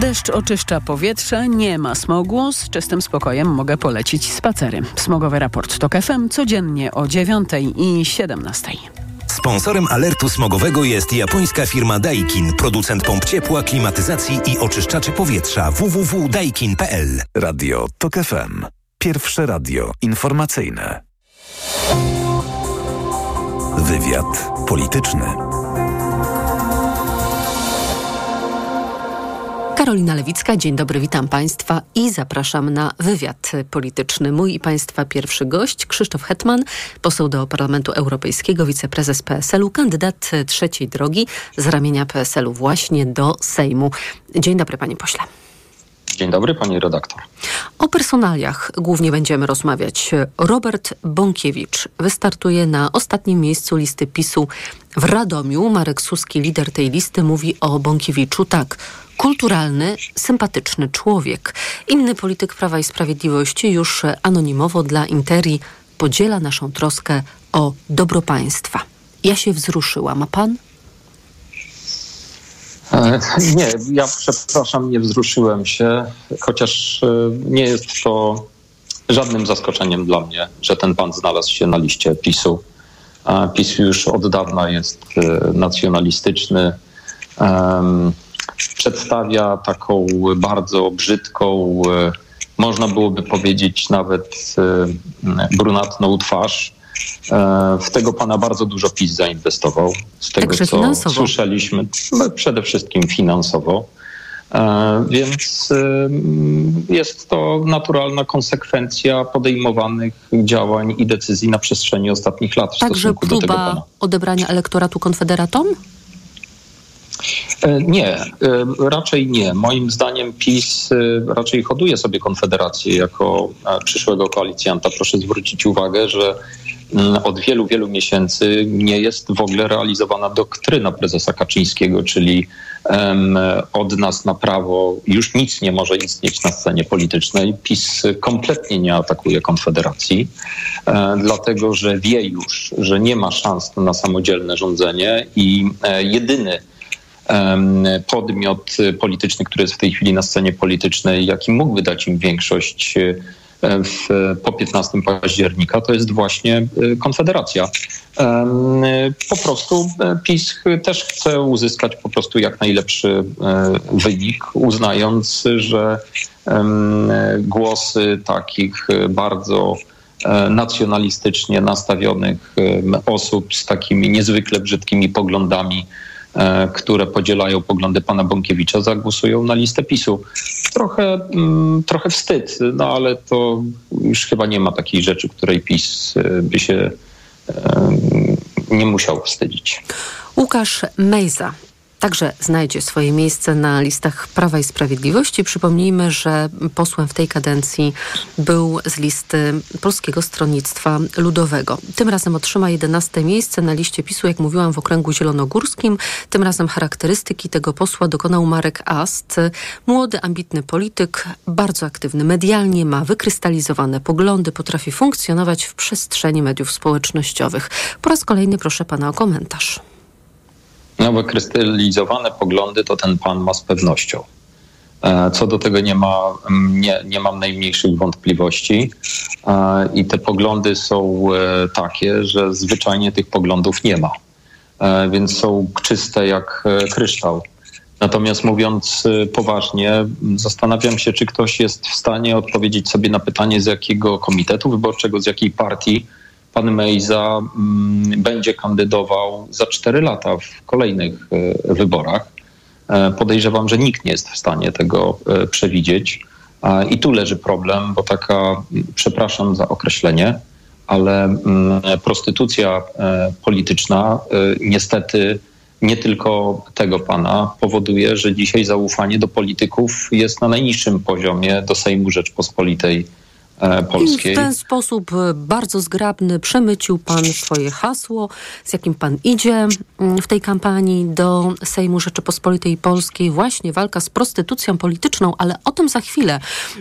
Deszcz oczyszcza powietrze, nie ma smogu, z czystym spokojem mogę polecić spacery. Smogowy raport TOK FM codziennie o 9 i 17. Sponsorem alertu smogowego jest japońska firma Daikin, producent pomp ciepła, klimatyzacji i oczyszczaczy powietrza www.daikin.pl. Radio TOK FM. Pierwsze radio informacyjne. Wywiad polityczny. Karolina Lewicka, dzień dobry, witam Państwa i zapraszam na wywiad polityczny. Mój i Państwa pierwszy gość, Krzysztof Hetman, poseł do Parlamentu Europejskiego, wiceprezes PSL-u, kandydat trzeciej drogi z ramienia PSL-u właśnie do Sejmu. Dzień dobry, panie pośle. Dzień dobry, pani redaktor. O personaliach głównie będziemy rozmawiać. Robert Bąkiewicz wystartuje na ostatnim miejscu listy PiSu w Radomiu. Marek Suski, lider tej listy, mówi o Bąkiewiczu tak. Kulturalny, sympatyczny człowiek. Inny polityk Prawa i Sprawiedliwości już anonimowo dla Interi podziela naszą troskę o dobro państwa. Ja się wzruszyłam, a pan? E, nie, ja przepraszam, nie wzruszyłem się, chociaż e, nie jest to żadnym zaskoczeniem dla mnie, że ten pan znalazł się na liście PiSu. PiS już od dawna jest e, nacjonalistyczny. Przedstawia taką bardzo brzydką, można byłoby powiedzieć nawet brunatną twarz E, w tego pana bardzo dużo PiS zainwestował. Z tego, Także co finansowo. słyszeliśmy, no, przede wszystkim finansowo. E, Więc e, jest to naturalna konsekwencja podejmowanych działań i decyzji na przestrzeni ostatnich lat w Także próba odebrania elektoratu konfederatom? E, Nie, e, raczej nie. Moim zdaniem PiS e, raczej hoduje sobie Konfederację jako przyszłego koalicjanta. Proszę zwrócić uwagę, że mm, od wielu, wielu miesięcy nie jest w ogóle realizowana doktryna prezesa Kaczyńskiego, czyli od nas na prawo już nic nie może istnieć na scenie politycznej. PiS kompletnie nie atakuje Konfederacji, dlatego że wie już, że nie ma szans na samodzielne rządzenie i jedyny podmiot polityczny, który jest w tej chwili na scenie politycznej, jaki mógłby dać im większość y, w, po 15 października, to jest właśnie y, Konfederacja. Po prostu e, PiS też chce uzyskać po prostu jak najlepszy e, wynik, uznając, że e, głosy takich e, bardzo e, nacjonalistycznie nastawionych osób z takimi niezwykle brzydkimi poglądami, e, które podzielają poglądy pana Bąkiewicza, zagłosują na listę PiSu. Trochę, mm, trochę wstyd, no ale to już chyba nie ma takiej rzeczy, której PiS e, by się e, nie musiał wstydzić. Łukasz Mejza także znajdzie swoje miejsce na listach Prawa i Sprawiedliwości. Przypomnijmy, że posłem w tej kadencji był z listy Polskiego Stronnictwa Ludowego. Tym razem otrzyma 11 miejsce na liście PiSu, jak mówiłam, w okręgu zielonogórskim. Tym razem charakterystyki tego posła dokonał Marek Ast. Młody, ambitny polityk, bardzo aktywny medialnie, ma wykrystalizowane poglądy, potrafi funkcjonować w przestrzeni mediów społecznościowych. Po raz kolejny proszę pana o komentarz. No, wykrystalizowane poglądy to ten pan ma z pewnością. E, Co do tego nie, ma, nie, nie mam najmniejszych wątpliwości. E, I te poglądy są e, takie, że zwyczajnie tych poglądów nie ma. Więc są czyste jak kryształ. Natomiast mówiąc poważnie, zastanawiam się, czy ktoś jest w stanie odpowiedzieć sobie na pytanie, z jakiego komitetu wyborczego, z jakiej partii pan Mejza mm, będzie kandydował za cztery lata w kolejnych e, wyborach. E, Podejrzewam, że nikt nie jest w stanie tego e, przewidzieć. I tu leży problem, bo taka, przepraszam za określenie, ale mm, prostytucja polityczna niestety nie tylko tego pana powoduje, że dzisiaj zaufanie do polityków jest na najniższym poziomie do Sejmu Rzeczpospolitej polskiej. I w ten sposób bardzo zgrabny przemycił pan swoje hasło, z jakim pan idzie mm, w tej kampanii do Sejmu Rzeczypospolitej Polskiej. Właśnie walka z prostytucją polityczną, ale o tym za chwilę,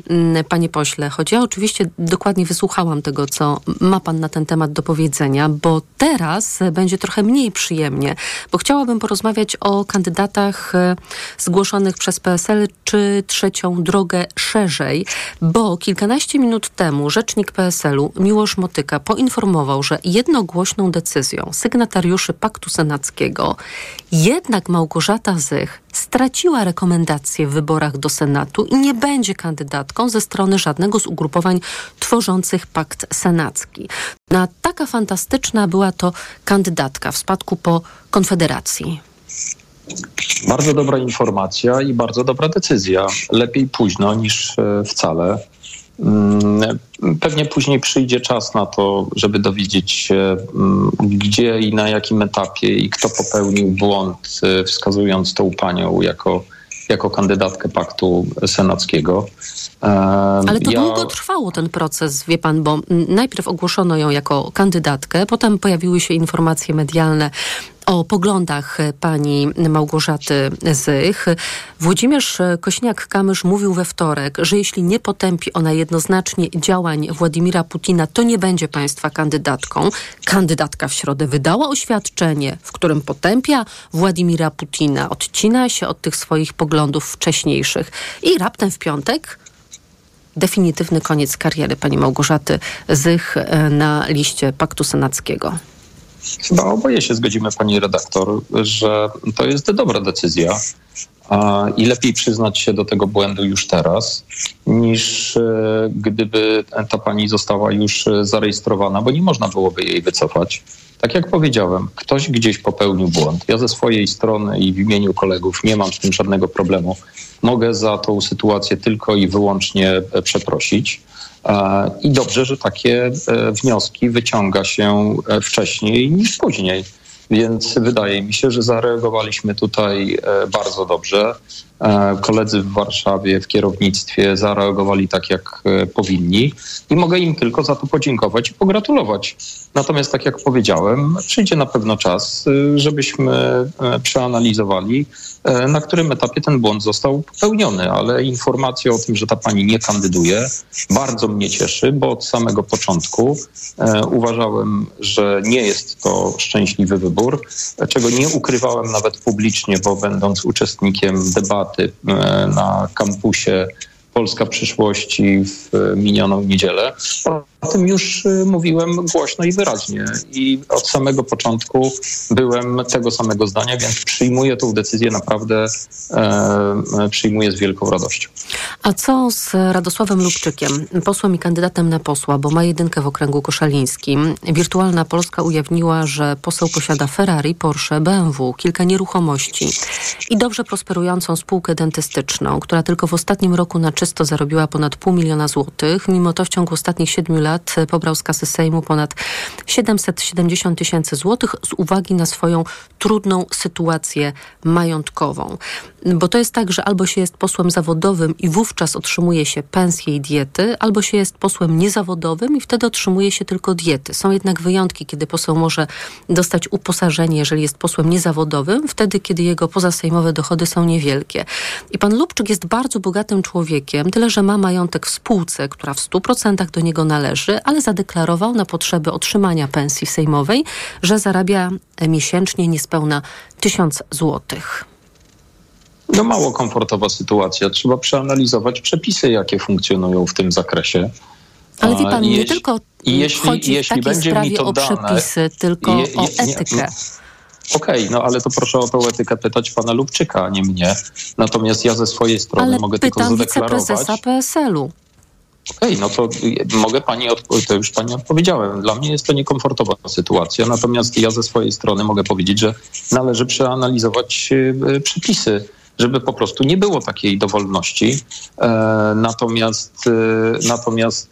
mm, panie pośle. Choć ja oczywiście dokładnie wysłuchałam tego, co ma pan na ten temat do powiedzenia, bo teraz będzie trochę mniej przyjemnie, bo chciałabym porozmawiać o kandydatach e, zgłoszonych przez PSL czy trzecią drogę szerzej, bo kilkanaście minut temu rzecznik PSL-u Miłosz Motyka poinformował, że jednogłośną decyzją sygnatariuszy Paktu Senackiego jednak Małgorzata Zych straciła rekomendację w wyborach do Senatu i nie będzie kandydatką ze strony żadnego z ugrupowań tworzących Pakt Senacki. Na taka fantastyczna była to kandydatka w spadku po Konfederacji. Bardzo dobra informacja i bardzo dobra decyzja. Lepiej późno niż e, wcale. Mm, pewnie później przyjdzie czas na to, żeby dowiedzieć się, mm, gdzie i na jakim etapie i kto popełnił błąd, e, wskazując tą panią jako, jako kandydatkę paktu senackiego. E, Ale to ja... długo trwało ten proces, wie pan, bo najpierw ogłoszono ją jako kandydatkę, potem pojawiły się informacje medialne o poglądach pani Małgorzaty Zych. Włodzimierz Kośniak-Kamysz mówił we wtorek, że jeśli nie potępi ona jednoznacznie działań Władimira Putina, to nie będzie państwa kandydatką. Kandydatka w środę wydała oświadczenie, w którym potępia Władimira Putina, odcina się od tych swoich poglądów wcześniejszych i raptem w piątek definitywny koniec kariery pani Małgorzaty Zych na liście Paktu Senackiego. Chyba oboje się zgodzimy, pani redaktor, że to jest dobra decyzja i lepiej przyznać się do tego błędu już teraz, niż e, gdyby ta pani została już zarejestrowana, bo nie można byłoby jej wycofać. Tak jak powiedziałem, ktoś gdzieś popełnił błąd. Ja ze swojej strony i w imieniu kolegów nie mam z tym żadnego problemu. Mogę za tą sytuację tylko i wyłącznie przeprosić. I dobrze, że takie e, wnioski wyciąga się e, wcześniej niż później. Więc wydaje mi się, że zareagowaliśmy tutaj e, bardzo dobrze. Koledzy w Warszawie w kierownictwie zareagowali tak, jak powinni i mogę im tylko za to podziękować i pogratulować. Natomiast, tak jak powiedziałem, przyjdzie na pewno czas, żebyśmy przeanalizowali E, na którym etapie ten błąd został popełniony, ale informacja o tym, że ta pani nie kandyduje, bardzo mnie cieszy, bo od samego początku e, uważałem, że nie jest to szczęśliwy wybór, czego nie ukrywałem nawet publicznie, bo będąc uczestnikiem debaty e, na kampusie Polska przyszłości w minioną niedzielę. O tym już y, mówiłem głośno i wyraźnie i od samego początku byłem tego samego zdania, więc przyjmuję tą decyzję naprawdę e, e, przyjmuję z wielką radością. A co z Radosławem Lubczykiem, posłem i kandydatem na posła, bo ma jedynkę w okręgu koszalińskim. Wirtualna Polska ujawniła, że poseł posiada Ferrari, Porsche, BMW, kilka nieruchomości i dobrze prosperującą spółkę dentystyczną, która tylko w ostatnim roku na czysto zarobiła ponad pół miliona złotych. Mimo to w ciągu ostatnich siedmiu lat lat pobrał z kasy Sejmu ponad 770 tysięcy złotych z uwagi na swoją trudną sytuację majątkową. Bo to jest tak, że albo się jest posłem zawodowym i wówczas otrzymuje się pensję i diety, albo się jest posłem niezawodowym i wtedy otrzymuje się tylko diety. Są jednak wyjątki, kiedy poseł może dostać uposażenie, jeżeli jest posłem niezawodowym, wtedy, kiedy jego pozasejmowe dochody są niewielkie. I pan Lubczyk jest bardzo bogatym człowiekiem, tyle że ma majątek w spółce, która w 100% do niego należy, ale zadeklarował na potrzeby otrzymania pensji sejmowej, że zarabia miesięcznie niespełna 1000 złotych. No mało komfortowa sytuacja. Trzeba przeanalizować przepisy, jakie funkcjonują w tym zakresie. Ale wie pan, nie jeśli, tylko jeśli, chodzi jeśli w takiej sprawie o przepisy, dane, tylko je, je, o etykę. Nie, Okej, okay, no ale to proszę o tą etykę pytać pana Lubczyka, a nie mnie. Natomiast ja ze swojej strony ale mogę tylko zadeklarować... wiceprezesa PSL-u. Okej, okay, no to mogę pani, to już pani odpowiedziałem. Dla mnie jest to niekomfortowa sytuacja, natomiast ja ze swojej strony mogę powiedzieć, że należy przeanalizować e, przepisy żeby po prostu nie było takiej dowolności. E, natomiast, e, natomiast,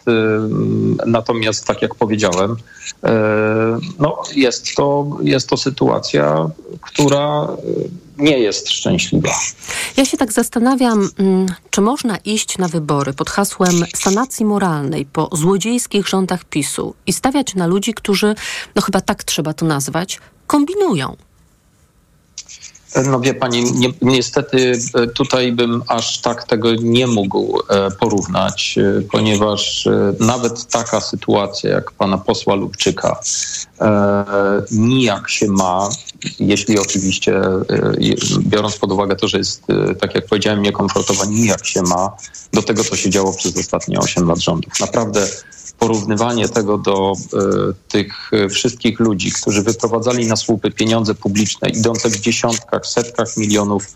natomiast tak jak powiedziałem, no jest, to, jest to sytuacja, która nie jest szczęśliwa. Ja się tak zastanawiam, mm, czy można iść na wybory pod hasłem sanacji moralnej po złodziejskich rządach PiSu i stawiać na ludzi, którzy, no chyba tak trzeba to nazwać, kombinują. No wie pani, ni niestety e, tutaj bym aż tak tego nie mógł e, porównać, e, ponieważ nawet taka sytuacja jak pana posła Lubczyka nijak się ma, jeśli oczywiście biorąc pod uwagę to, że jest, tak jak powiedziałem, niekomfortowa, nijak się ma do tego, co się działo przez ostatnie 8 lat rządów. Naprawdę porównywanie tego do e, tych e, wszystkich ludzi, którzy wyprowadzali na słupy pieniądze publiczne idące w dziesiątkach, setkach milionów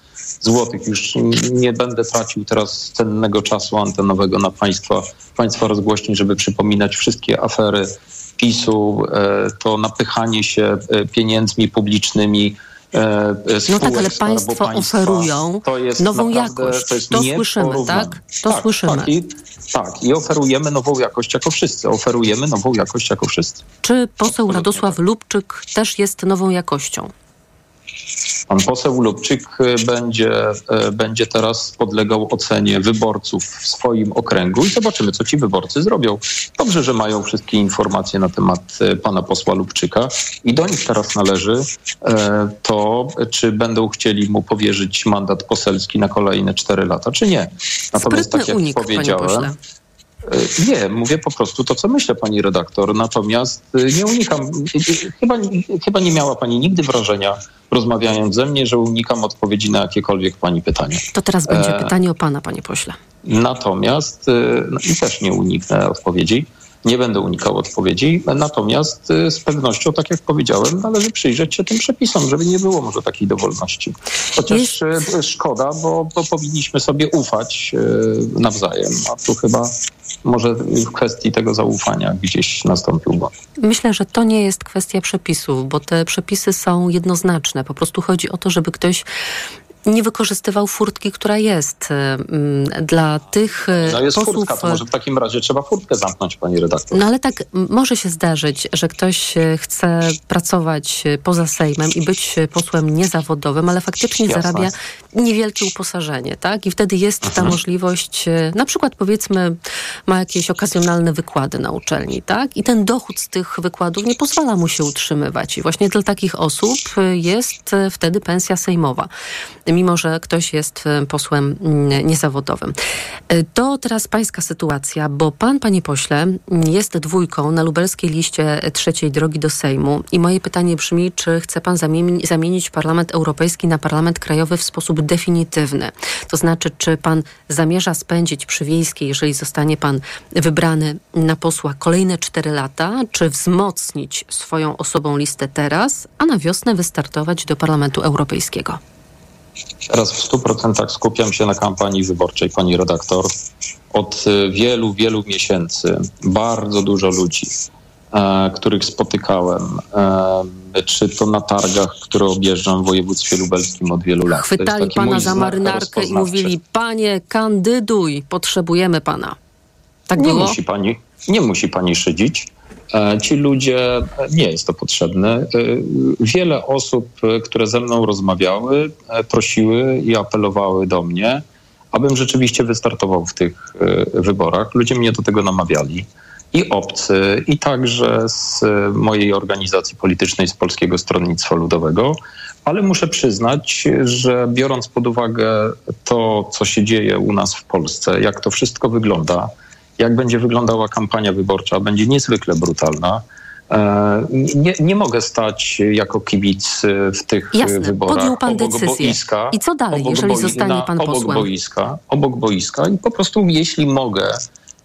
złotych. Już nie będę tracił teraz cennego czasu antenowego na państwa, państwa rozgłośni, żeby przypominać wszystkie afery PiSu, e, to napychanie się pieniędzmi publicznymi no tak, ale państwo oferują nową naprawdę, jakość. To, to słyszymy, tak? To tak, słyszymy. Tak, i, tak, i oferujemy nową jakość jako wszyscy. Oferujemy nową jakość jako wszyscy. Czy poseł Radosław Lubczyk też jest nową jakością? Pan poseł Lubczyk e, będzie, e, będzie teraz podlegał ocenie wyborców w swoim okręgu i zobaczymy, co ci wyborcy zrobią. Dobrze, że mają wszystkie informacje na temat e, pana posła Lubczyka i do nich teraz należy to, czy będą chcieli mu powierzyć mandat poselski na kolejne cztery lata, czy nie. Natomiast Sprytny tak jak unik, powiedziałem. Nie, mówię po prostu to, co myślę, pani redaktor. Natomiast nie unikam. Chyba, chyba nie miała pani nigdy wrażenia, rozmawiając ze mnie, że unikam odpowiedzi na jakiekolwiek pani pytanie. To teraz będzie e... pytanie o pana, panie pośle. Natomiast, e, no i też nie uniknę odpowiedzi, nie będę unikał odpowiedzi, natomiast e, z pewnością, tak jak powiedziałem, należy przyjrzeć się tym przepisom, żeby nie było może takiej dowolności. Chociaż Jest... E, szkoda, bo, bo powinniśmy sobie ufać nawzajem, a tu chyba może w kwestii tego zaufania gdzieś nastąpił błąd. Myślę, że to nie jest kwestia przepisów, bo te przepisy są jednoznaczne. Po prostu chodzi o to, żeby ktoś nie wykorzystywał furtki, która jest mm, dla tych no jest posłów... Furtka, to może w takim razie trzeba furtkę zamknąć, pani redaktor. No ale tak może się zdarzyć, że ktoś chce pracować poza Sejmem i być posłem niezawodowym, ale faktycznie Jasne. zarabia niewielkie uposażenie, tak? I wtedy jest ta mhm. możliwość, na przykład powiedzmy ma jakieś okazjonalne wykłady na uczelni, tak? I ten dochód z tych wykładów nie pozwala mu się utrzymywać. I właśnie dla takich osób jest wtedy pensja sejmowa mimo że ktoś jest e, posłem mm, niezawodowym. E, to teraz pańska sytuacja, bo pan, panie pośle, jest dwójką na lubelskiej liście trzeciej drogi do Sejmu i moje pytanie brzmi, czy chce pan zamienić Parlament Europejski na Parlament Krajowy w sposób definitywny? To znaczy, czy pan zamierza spędzić przy Wiejskiej, jeżeli zostanie pan wybrany na posła kolejne cztery lata, czy wzmocnić swoją osobą listę teraz, a na wiosnę wystartować do Parlamentu Europejskiego? Teraz w 100% skupiam się na kampanii wyborczej, pani redaktor. Od y, wielu, wielu miesięcy bardzo dużo ludzi, e, których spotykałem, e, czy to na targach, które objeżdżam w województwie lubelskim od wielu lat. Chwytali pana za marynarkę i mówili, panie, kandyduj, potrzebujemy pana. Tak nie było? Musi pani, nie musi pani szydzić. E, ci ludzie, nie jest to potrzebne. E, wiele osób, e, które ze mną rozmawiały, prosiły i apelowały do mnie, abym rzeczywiście wystartował w tych wyborach. Ludzie mnie do tego namawiali. I obcy, i także z mojej organizacji politycznej, z Polskiego Stronnictwa Ludowego, ale muszę przyznać, że biorąc pod uwagę to, co się dzieje u nas w Polsce, jak to wszystko wygląda, jak będzie wyglądała kampania wyborcza, będzie niezwykle brutalna. E, nie, nie mogę stać jako kibic w tych Jasne, wyborach. Podjął pan decyzję. Boiska, I co dalej, jeżeli boi, zostanie pan obok posłem? Boiska, obok boiska i po prostu jeśli mogę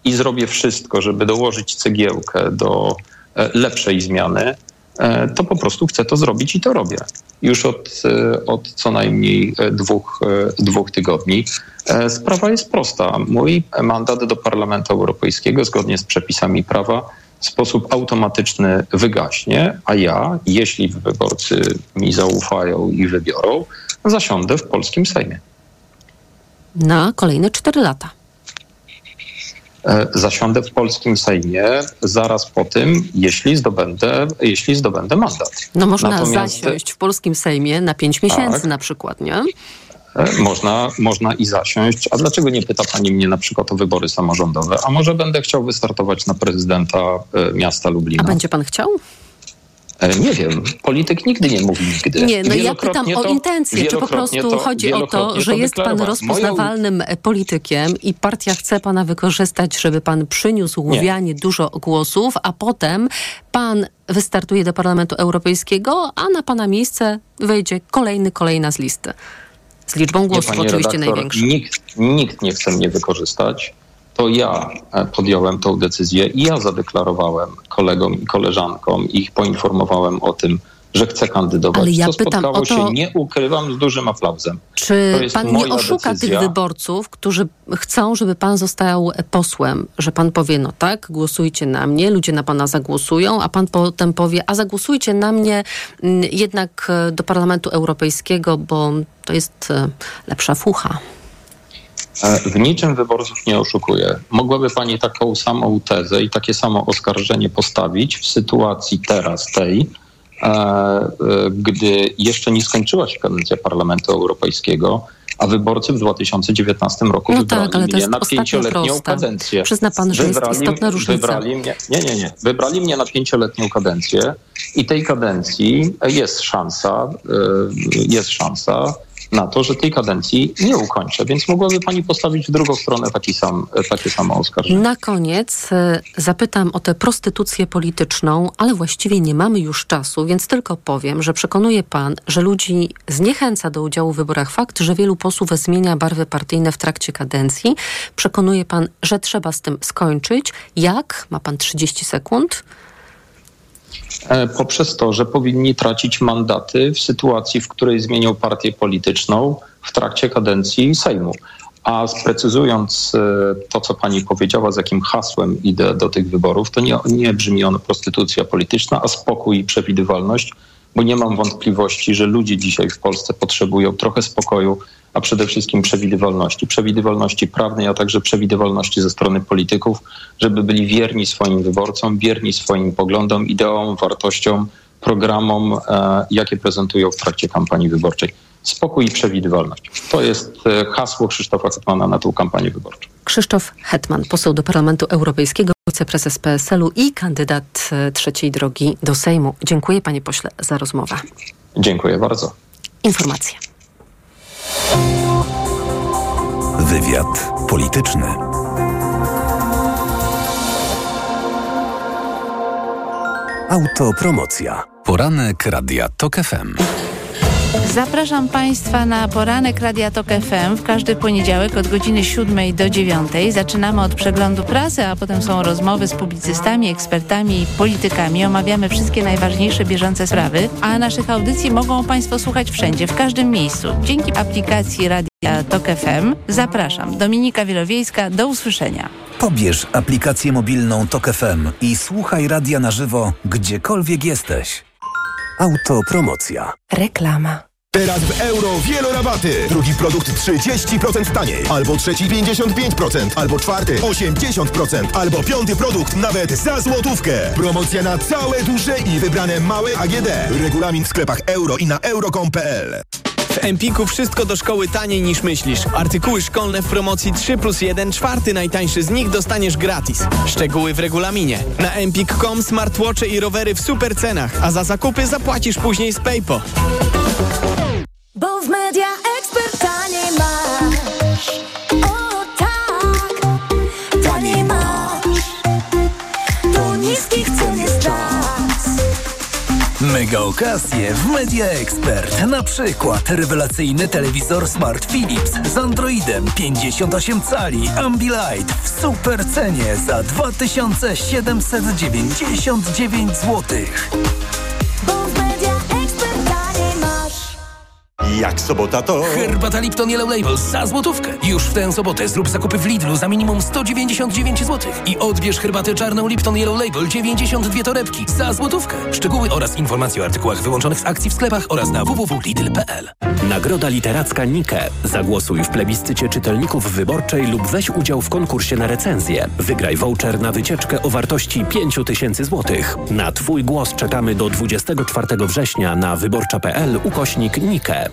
i zrobię wszystko, żeby dołożyć cegiełkę do e, lepszej zmiany, e, to po prostu chcę to zrobić i to robię. Już od, od co najmniej dwóch, dwóch tygodni. E, sprawa jest prosta. Mój mandat do Parlamentu Europejskiego zgodnie z przepisami prawa w sposób automatyczny wygaśnie, a ja, jeśli wyborcy mi zaufają i wybiorą, zasiądę w polskim Sejmie. Na kolejne cztery lata. E, zasiądę w polskim Sejmie zaraz po tym, jeśli zdobędę, jeśli zdobędę mandat. No można Natomiast... zasiąść w polskim Sejmie na pięć miesięcy tak. na przykład, nie? E, można, można i zasiąść. A dlaczego nie pyta pani mnie na przykład o wybory samorządowe? A może będę chciał wystartować na prezydenta e, miasta Lublina? A będzie pan chciał? E, nie wiem, polityk nigdy nie mówi nigdy. Nie, no ja pytam o intencje. Czy po prostu to, chodzi o to, że jest pan rozpoznawalnym Moją... politykiem i partia chce pana wykorzystać, żeby pan przyniósł łowianie dużo głosów, a potem pan wystartuje do Parlamentu Europejskiego, a na pana miejsce wejdzie kolejny, kolejna z listy. Z liczbą głosów nie, oczywiście największą. Nikt, nikt nie chce mnie wykorzystać. To ja e, podjąłem tą decyzję i ja zadeklarowałem kolegom i koleżankom, ich poinformowałem o tym, że chcę kandydować. Ale ja to pytam o to, się, nie ukrywam, z dużym aplauzem. Czy pan nie oszuka decyzja. tych wyborców, którzy chcą, żeby pan został posłem, że pan powie, no tak, głosujcie na mnie, ludzie na pana zagłosują, a pan potem powie, a zagłosujcie na mnie mm, jednak e, do Parlamentu Europejskiego, bo to jest e, lepsza fucha. E, w niczym wyborców nie oszukuję. Mogłaby Pani taką samą tezę i takie samo oskarżenie postawić w sytuacji teraz tej, E, e, gdy jeszcze nie skończyła się kadencja Parlamentu Europejskiego, a wyborcy w 2019 roku no wybrali tak, mnie na pięcioletnią kadencję. Przyzna pan, że wybrali, jest istotna różnica. Wybrali mnie, nie, nie, nie. Wybrali mnie na pięcioletnią kadencję i tej kadencji jest szansa, jest szansa, na to, że tej kadencji nie ukończę, więc mogłaby pani postawić w drugą stronę taki sam, takie samo oskarżenie. Na koniec e, zapytam o tę prostytucję polityczną, ale właściwie nie mamy już czasu, więc tylko powiem, że przekonuje pan, że ludzi zniechęca do udziału w wyborach fakt, że wielu posłów zmienia barwy partyjne w trakcie kadencji. Przekonuje pan, że trzeba z tym skończyć. Jak? Ma pan 30 sekund. E, poprzez to, że powinni tracić mandaty w sytuacji, w której zmienią partię polityczną w trakcie kadencji Sejmu. A sprecyzując e, to, co pani powiedziała, z jakim hasłem idę do tych wyborów, to nie, nie brzmi ono prostytucja polityczna, a spokój i przewidywalność, bo nie mam wątpliwości, że ludzie dzisiaj w Polsce potrzebują trochę spokoju, a przede wszystkim przewidywalności. Przewidywalności prawnej, a także przewidywalności ze strony polityków, żeby byli wierni swoim wyborcom, wierni swoim poglądom, ideom, wartościom, programom, e, jakie prezentują w trakcie kampanii wyborczej. Spokój i przewidywalność. To jest e, hasło Krzysztofa Hetmana na tą kampanię wyborczą. Krzysztof Hetman, poseł do Parlamentu Europejskiego, wiceprezes PSL-u i kandydat e, trzeciej drogi do Sejmu. Dziękuję panie pośle za rozmowę. Dziękuję bardzo. Informacje. Wywiad polityczny. Autopromocja. Poranek Radia TOK FM. Zapraszam Państwa na poranek Radia Tok FM w każdy poniedziałek od godziny 7 do 9. Zaczynamy od przeglądu prasy, a potem są rozmowy z publicystami, ekspertami i politykami. Omawiamy wszystkie najważniejsze bieżące sprawy, a naszych audycji mogą Państwo słuchać wszędzie, w każdym miejscu. Dzięki aplikacji Radia Tok FM. Zapraszam. Dominika Wielowiejska. Do usłyszenia. Pobierz aplikację mobilną Tok FM i słuchaj radia na żywo, gdziekolwiek jesteś. Autopromocja. Reklama. Teraz w euro wielorabaty. Drugi produkt 30% taniej. Albo trzeci 55%. Albo czwarty 80%. Albo piąty produkt nawet za złotówkę. Promocja na całe duże i wybrane małe AGD. Regulamin w sklepach euro i na euro.com.pl w Empiku wszystko do szkoły taniej niż myślisz. Artykuły szkolne w promocji 3 plus 1, czwarty najtańszy z nich dostaniesz gratis. Szczegóły w regulaminie. Na empik.com smartwatche i rowery w super cenach, a za zakupy zapłacisz później z PayPo. Bo w media ekspert taniej masz. O tak, taniej masz. Do niskich cen jest Mega okazje w Media Expert. Na przykład rewelacyjny telewizor Smart Philips z Androidem 58 cali Ambilight w super cenie za 2799 zł. Jak sobota to... Herbata Lipton Yellow Label za złotówkę. Już w tę sobotę zrób zakupy w Lidlu za minimum 199 zł. I odbierz herbatę czarną Lipton Yellow Label 92 torebki za złotówkę. Szczegóły oraz informacje o artykułach wyłączonych z akcji w sklepach oraz na www.lidl.pl. Nagroda Literacka Nike. Zagłosuj w plebiscycie czytelników wyborczej lub weź udział w konkursie na recenzję. Wygraj voucher na wycieczkę o wartości 5000 zł. Na Twój głos czekamy do 24 września na wyborcza.pl ukośnik Nike.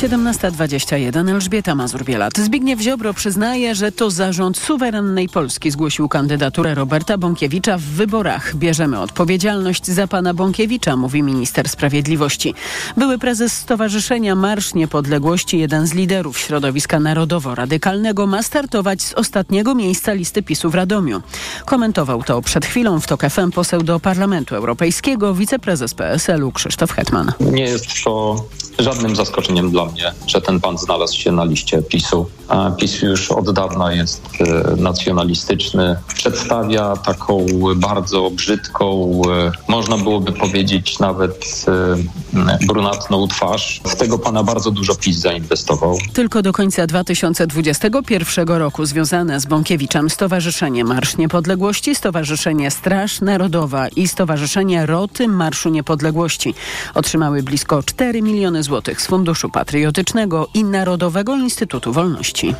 17.21 Elżbieta Mazur-Bielat. Zbigniew Ziobro przyznaje, że to zarząd suwerennej Polski zgłosił kandydaturę Roberta Bąkiewicza w wyborach. Bierzemy odpowiedzialność za pana Bąkiewicza, mówi minister sprawiedliwości. Były prezes Stowarzyszenia Marsz Niepodległości, jeden z liderów środowiska narodowo-radykalnego, ma startować z ostatniego miejsca listy PiSu w Radomiu. Komentował to przed chwilą w TOK FM poseł do Parlamentu Europejskiego, wiceprezes PSL-u Krzysztof Hetman. Nie jest to żadnym zaskoczeniem dla mnie, że ten pan znalazł się na liście PiSu. PiS już od dawna jest e, nacjonalistyczny. Przedstawia taką bardzo brzydką, e, można byłoby powiedzieć nawet e, brunatną twarz. W tego pana bardzo dużo PiS zainwestował. Tylko do końca 2021 roku związane z Bąkiewiczem Stowarzyszenie Marsz Niepodległości, Stowarzyszenie Straż Narodowa i Stowarzyszenie Roty Marszu Niepodległości otrzymały blisko 4 miliony złotych z Funduszu Patriotycznego i Narodowego Instytutu Wolności.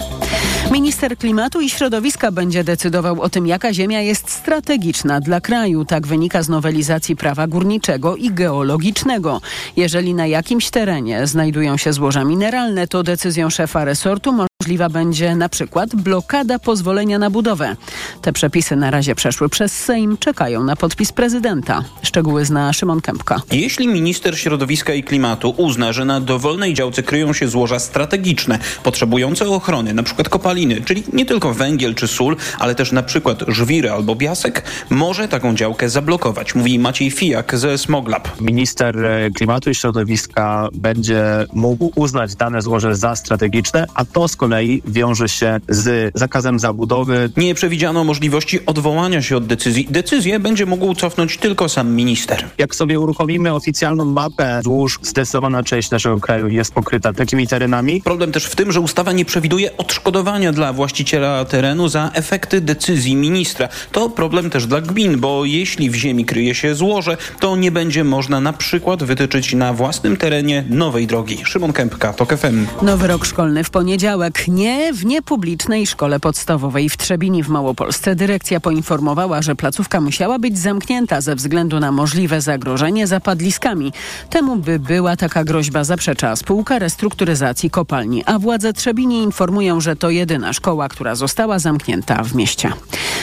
Minister Klimatu i Środowiska będzie decydował o tym, jaka ziemia jest strategiczna dla kraju. Tak wynika z nowelizacji prawa górniczego i geologicznego. Jeżeli na jakimś terenie znajdują się złoża mineralne, to decyzją szefa resortu Możliwa będzie na przykład blokada pozwolenia na budowę. Te przepisy na razie przeszły przez Sejm, czekają na podpis prezydenta. Szczegóły zna Szymon Kępka. Jeśli minister środowiska i klimatu uzna, że na dowolnej działce kryją się złoża strategiczne, potrzebujące ochrony, np. kopaliny, czyli nie tylko węgiel czy sól, ale też na przykład żwiry albo piasek, może taką działkę zablokować, mówi Maciej Fijak ze Smoglab. Minister e, klimatu i środowiska będzie mógł uznać dane złoże za strategiczne, a to z kolei kolei wiąże się z zakazem zabudowy. Nie przewidziano możliwości odwołania się od decyzji. Decyzję będzie mógł cofnąć tylko sam minister. Jak sobie uruchomimy oficjalną mapę złóż, zdecydowana część naszego kraju jest pokryta takimi terenami. Problem też w tym, że ustawa nie przewiduje odszkodowania dla właściciela terenu za efekty decyzji ministra. To problem też dla gmin, bo jeśli w ziemi kryje się złoże, to nie będzie można na przykład wytyczyć na własnym terenie nowej drogi. Szymon Kępka, TOK FM. Nowy rok szkolny w poniedziałek nie w niepublicznej szkole podstawowej w Trzebini w Małopolsce. Dyrekcja poinformowała, że placówka musiała być zamknięta ze względu na możliwe zagrożenie zapadliskami. Temu by była taka groźba zaprzecza spółka restrukturyzacji kopalni, a władze Trzebini informują, że to jedyna szkoła, która została zamknięta w mieście.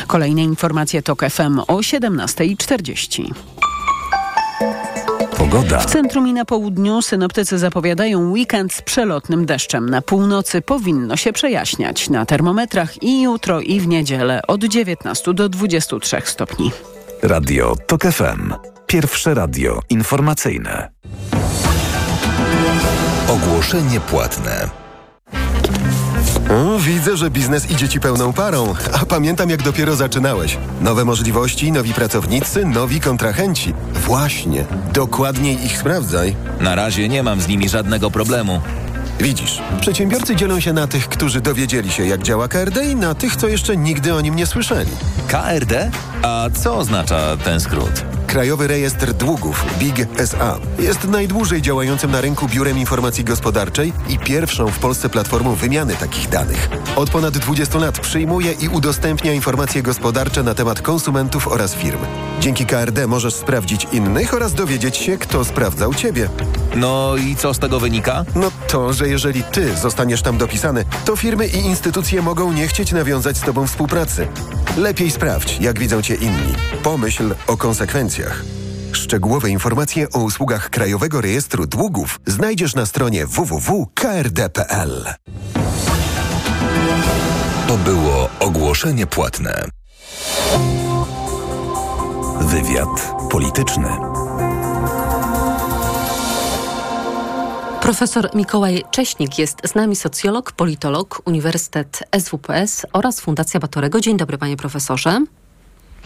Kolejne informacje to FM o 17.40. Pogoda. W centrum i na południu synoptycy zapowiadają weekend z przelotnym deszczem. Na północy powinno się przejaśniać. Na termometrach i jutro i w niedzielę od 19 do 23 stopni. Radio TOK FM. Pierwsze radio informacyjne. Ogłoszenie płatne. O, widzę, że biznes idzie ci pełną parą, a pamiętam jak dopiero zaczynałeś. Nowe możliwości, nowi pracownicy, nowi kontrahenci. Właśnie, dokładniej ich sprawdzaj. Na razie nie mam z nimi żadnego problemu. Widzisz, przedsiębiorcy dzielą się na tych, którzy dowiedzieli się jak działa KRD i na tych, co jeszcze nigdy o nim nie słyszeli. KRD? A co oznacza ten skrót? Krajowy Rejestr Długów, BIG SA, jest najdłużej działającym na rynku biurem informacji gospodarczej i pierwszą w Polsce platformą wymiany takich danych. Od ponad 20 lat przyjmuje i udostępnia informacje gospodarcze na temat konsumentów oraz firm. Dzięki KRD możesz sprawdzić innych oraz dowiedzieć się, kto sprawdzał ciebie. No i co z tego wynika? No to, że jeżeli ty zostaniesz tam dopisany, to firmy i instytucje mogą nie chcieć nawiązać z tobą współpracy. Lepiej sprawdź, jak widzą cię inni. Pomyśl o konsekwencjach. Szczegółowe informacje o usługach Krajowego Rejestru Długów znajdziesz na stronie www.krd.pl. To było ogłoszenie płatne. Wywiad polityczny. Profesor Mikołaj Cześnik jest z nami, socjolog, politolog, Uniwersytet SWPS oraz Fundacja Batorego. Dzień dobry, panie profesorze.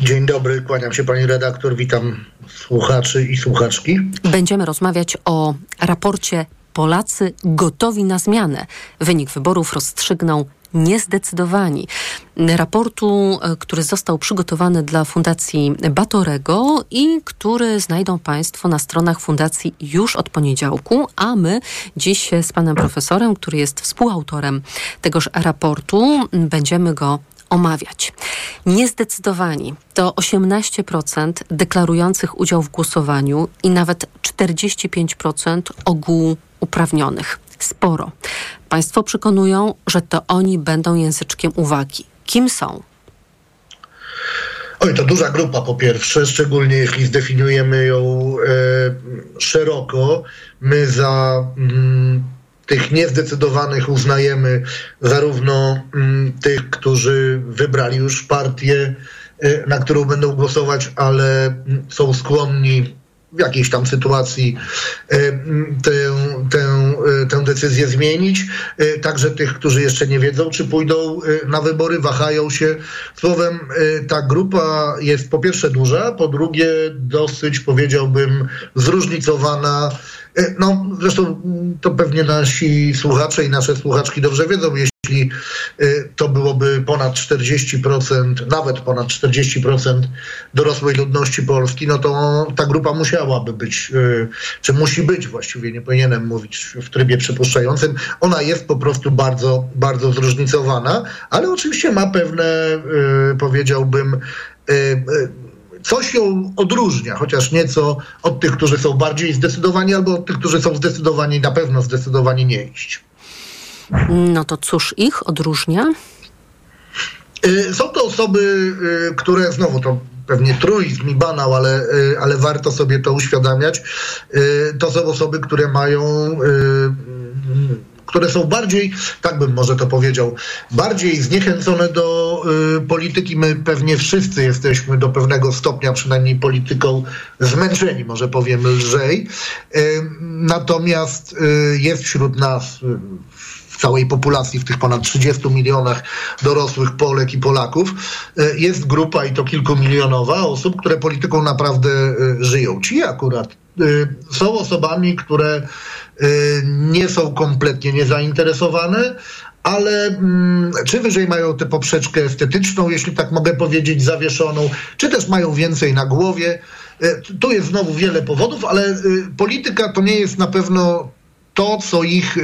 Dzień dobry, kłaniam się pani redaktor, witam słuchaczy i słuchaczki. Będziemy rozmawiać o raporcie Polacy gotowi na zmianę. Wynik wyborów rozstrzygnął niezdecydowani. Raportu, e, który został przygotowany dla Fundacji Batorego i który znajdą Państwo na stronach Fundacji już od poniedziałku, a my dziś z panem profesorem, który jest współautorem tegoż raportu, będziemy go omawiać. Niezdecydowani to 18% deklarujących udział w głosowaniu i nawet 45% ogółu uprawnionych. Sporo. Państwo przekonują, że to oni będą języczkiem uwagi. Kim są? Oj, to duża grupa po pierwsze, szczególnie jeśli zdefiniujemy ją e, szeroko. My za mm, tych niezdecydowanych uznajemy zarówno mm, tych, którzy wybrali już partię, e, na którą będą głosować, ale mm, są skłonni w jakiejś tam sytuacji e, tę, tę, e, tę decyzję zmienić. Także tych, którzy jeszcze nie wiedzą, czy pójdą na wybory, wahają się. Słowem, ta grupa jest po pierwsze duża, po drugie dosyć, powiedziałbym, zróżnicowana no, zresztą to pewnie nasi słuchacze i nasze słuchaczki dobrze wiedzą, jeśli e, to byłoby ponad 40%, nawet ponad 40% dorosłej ludności Polski, no to ta grupa musiałaby być, e, czy musi być właściwie, nie powinienem mówić w trybie przypuszczającym. Ona jest po prostu bardzo, bardzo zróżnicowana, ale oczywiście ma pewne, powiedziałbym, coś ją odróżnia, chociaż nieco od tych, którzy są bardziej zdecydowani, albo od tych, którzy są zdecydowani, na pewno zdecydowani nie iść. No to cóż ich odróżnia? Y, są to osoby, y, które znowu to pewnie truizm i banał, ale, y, ale warto sobie to uświadamiać. To są osoby, które mają które są bardziej, tak bym może to powiedział, bardziej zniechęcone do y, polityki. My pewnie wszyscy jesteśmy do pewnego stopnia, przynajmniej polityką, zmęczeni, może powiem lżej. Y, natomiast y, jest wśród nas w całej populacji, w tych ponad 30 milionach dorosłych Polek i Polaków, y, jest grupa i to kilkumilionowa osób, które polityką naprawdę y, żyją. Ci akurat y, są osobami, które Y, nie są kompletnie niezainteresowane, ale mm, czy wyżej mają tę poprzeczkę estetyczną, jeśli tak mogę powiedzieć, zawieszoną, czy też mają więcej na głowie. Y, tu jest znowu wiele powodów, ale y, polityka to nie jest na pewno to, co ich, y,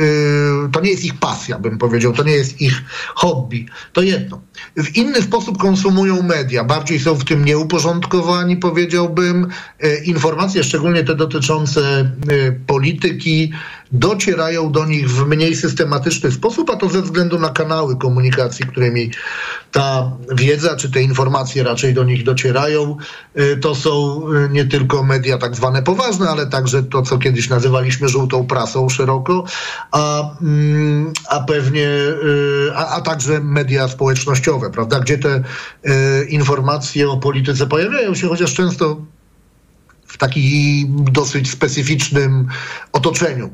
to nie jest ich pasja, bym powiedział, to nie jest ich hobby. To jedno. W inny sposób konsumują media, bardziej są w tym nieuporządkowani, powiedziałbym. Y, informacje, szczególnie te dotyczące y, polityki, docierają do nich w mniej systematyczny sposób, a to ze względu na kanały komunikacji, którymi ta wiedza czy te informacje raczej do nich docierają. To są nie tylko media tak zwane poważne, ale także to, co kiedyś nazywaliśmy żółtą prasą, szeroko, a, mm, a pewnie, y, a, a także media społecznościowe, prawda, gdzie te y, informacje o polityce pojawiają się, chociaż często w takim dosyć specyficznym otoczeniu.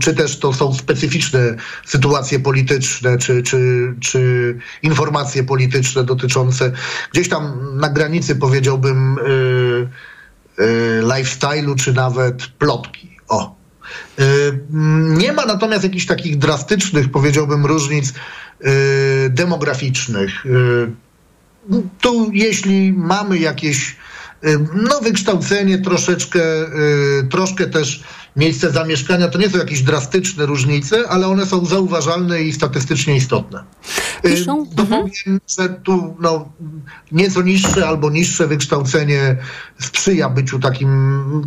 Czy też to są specyficzne sytuacje polityczne, czy, czy, czy informacje polityczne dotyczące gdzieś tam na granicy, powiedziałbym, yy, yy, lifestyle'u, czy nawet plotki. O, Y, nie ma natomiast jakichś takich drastycznych, powiedziałbym, różnic y, demograficznych. Y, tu jeśli mamy jakieś no, wykształcenie, troszeczkę, troszkę też miejsce zamieszkania, to nie są jakieś drastyczne różnice, ale one są zauważalne i statystycznie istotne. Piszą? Dopowiem, mhm. że tu no, nieco niższe albo niższe wykształcenie sprzyja byciu takim,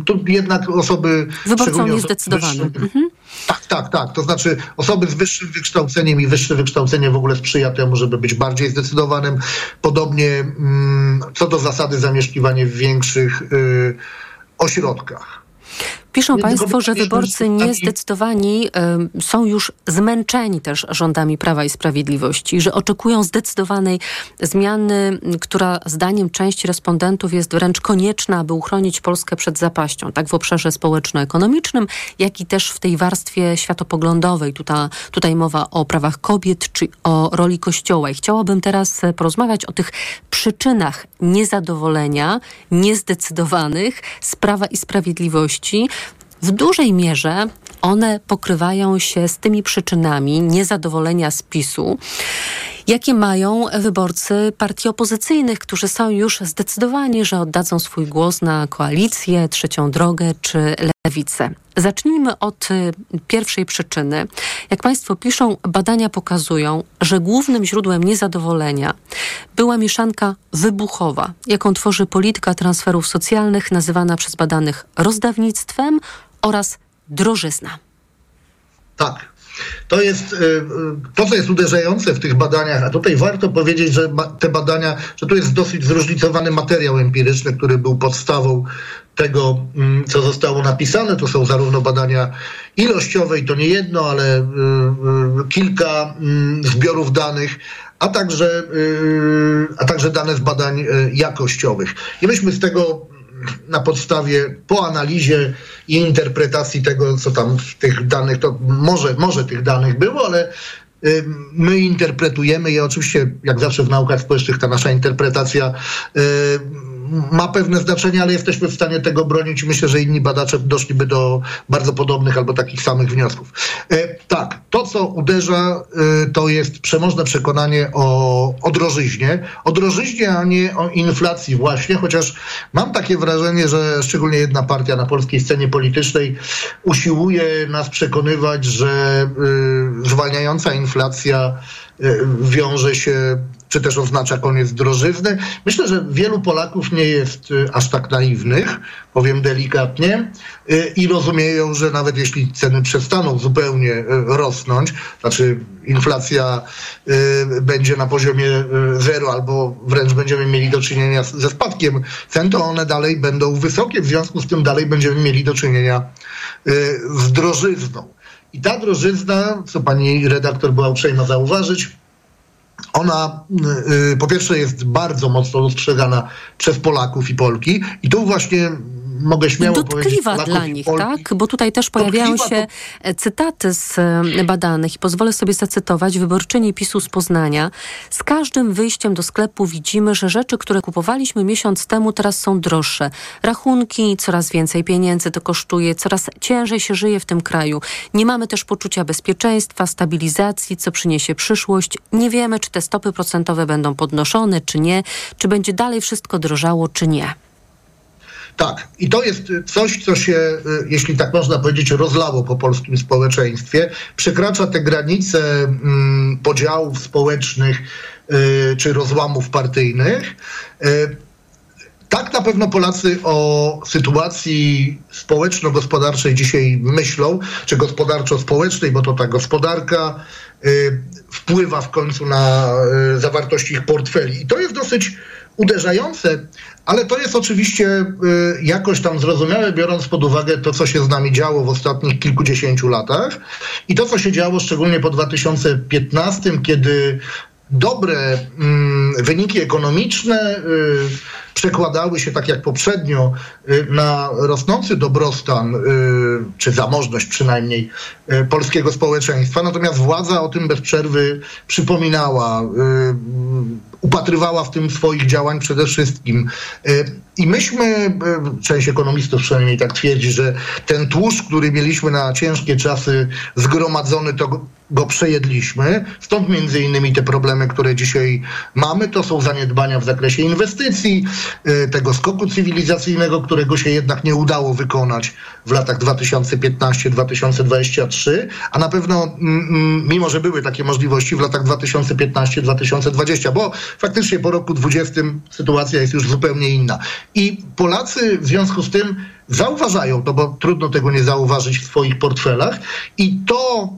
tu jednak osoby... Wyborcą niezdecydowanym. Mhm. Tak, tak, tak. To znaczy osoby z wyższym wykształceniem i wyższe wykształcenie w ogóle sprzyja temu, żeby być bardziej zdecydowanym. Podobnie mm, co do zasady zamieszkiwanie w większych y, ośrodkach. Piszą Państwo, że wyborcy niezdecydowani są już zmęczeni też rządami Prawa i Sprawiedliwości, że oczekują zdecydowanej zmiany, która zdaniem części respondentów jest wręcz konieczna, aby uchronić Polskę przed zapaścią, tak w obszarze społeczno-ekonomicznym, jak i też w tej warstwie światopoglądowej. Tutaj, tutaj mowa o prawach kobiet czy o roli Kościoła. I chciałabym teraz e, porozmawiać o tych przyczynach niezadowolenia, niezdecydowanych z Prawa i Sprawiedliwości. W dużej mierze one pokrywają się z tymi przyczynami niezadowolenia z PiSu, jakie mają wyborcy partii opozycyjnych, którzy są już zdecydowani, że oddadzą swój głos na koalicję, trzecią drogę czy lewicę. Zacznijmy od y, pierwszej przyczyny. Jak Państwo piszą, badania pokazują, że głównym źródłem niezadowolenia była mieszanka wybuchowa, jaką tworzy polityka transferów socjalnych, nazywana przez badanych rozdawnictwem oraz drożyzna. Tak. To jest y, y, to, co jest uderzające w tych badaniach, a tutaj warto powiedzieć, że te badania, że tu jest dosyć zróżnicowany materiał empiryczny, który był podstawą tego, mm, co zostało napisane. To są zarówno badania ilościowe, i to nie jedno, ale y, kilka mm, zbiorów danych, a także, a także dane z badań jakościowych. I myśmy z tego na podstawie, po analizie i interpretacji tego, co tam w tych danych, to może, może tych danych było, ale my interpretujemy je oczywiście, jak zawsze w naukach społecznych, ta nasza interpretacja ma pewne znaczenie, ale jesteśmy w stanie tego bronić myślę, że inni badacze doszliby do bardzo podobnych albo takich samych wniosków. E, tak, to co uderza, e, to jest przemożne przekonanie o, o drożyźnie. O drożyźnie, a nie o inflacji właśnie, chociaż mam takie wrażenie, że szczególnie jedna partia na polskiej scenie politycznej usiłuje nas przekonywać, że y, zwalniająca inflacja wiąże się czy też oznacza koniec drożyzny. Myślę, że wielu Polaków nie jest y, aż tak naiwnych, powiem delikatnie, y, i rozumieją, że nawet jeśli ceny przestaną zupełnie y, rosnąć, znaczy inflacja będzie na poziomie zero albo wręcz będziemy mieli do czynienia ze spadkiem cen, to one dalej będą wysokie, w związku z tym dalej będziemy mieli do czynienia z drożyzną. I ta drożyzna, co pani redaktor była uprzejma zauważyć, ona y, y, po pierwsze jest bardzo mocno dostrzegana przez Polaków i Polki i tu właśnie mogę śmiało powiedzieć Dotkliwa Polaków dla nich, Polki, tak? Bo tutaj też pojawiają Dotkliwa się e, cytaty z e, badanych i pozwolę sobie zacytować wyborczyni PiSu z Poznania. Z każdym wyjściem do sklepu widzimy, że rzeczy, które kupowaliśmy miesiąc temu, teraz są droższe. Rachunki, coraz więcej pieniędzy to kosztuje, coraz ciężej się żyje w tym kraju. Nie mamy też poczucia bezpieczeństwa, stabilizacji, co przyniesie przyszłość. Nie wiemy, czy te stopy procentowe będą podnoszone, czy nie, czy będzie dalej wszystko drożało, czy nie. Tak, i to jest coś, co się, y, jeśli tak można powiedzieć, rozlało po polskim społeczeństwie, przekracza te granice mm, podziałów społecznych y, czy rozłamów partyjnych. Y, tak na pewno Polacy o sytuacji społeczno-gospodarczej dzisiaj myślą, czy gospodarczo-społecznej, bo to ta gospodarka wpływa w końcu na zawartość ich portfeli. I to jest dosyć uderzające, ale to jest oczywiście y, jakoś tam zrozumiałe, biorąc pod uwagę to, co się z nami działo w ostatnich kilkudziesięciu latach i to, co się działo szczególnie po 2015, kiedy dobre mm, wyniki ekonomiczne y, przekładały się, tak jak poprzednio, y, na rosnący dobrostan, czy zamożność przynajmniej polskiego społeczeństwa. Natomiast władza o tym bez przerwy przypominała, upatrywała w tym swoich działań przede wszystkim. Y, I myśmy, y, część ekonomistów przynajmniej tak twierdzi, że ten tłuszcz, który mieliśmy na ciężkie czasy zgromadzony, to go, przejedliśmy. Stąd między innymi te problemy, które dzisiaj mamy, to są zaniedbania w zakresie inwestycji, y, tego skoku cywilizacyjnego, którego się jednak nie udało wykonać w latach 2015-2023, a na pewno, mm, mm, mimo że były takie możliwości w latach 2015-2020, bo faktycznie po roku 2020 sytuacja jest już zupełnie inna. I Polacy w związku z tym zauważają to, bo trudno tego nie zauważyć w swoich portfelach i to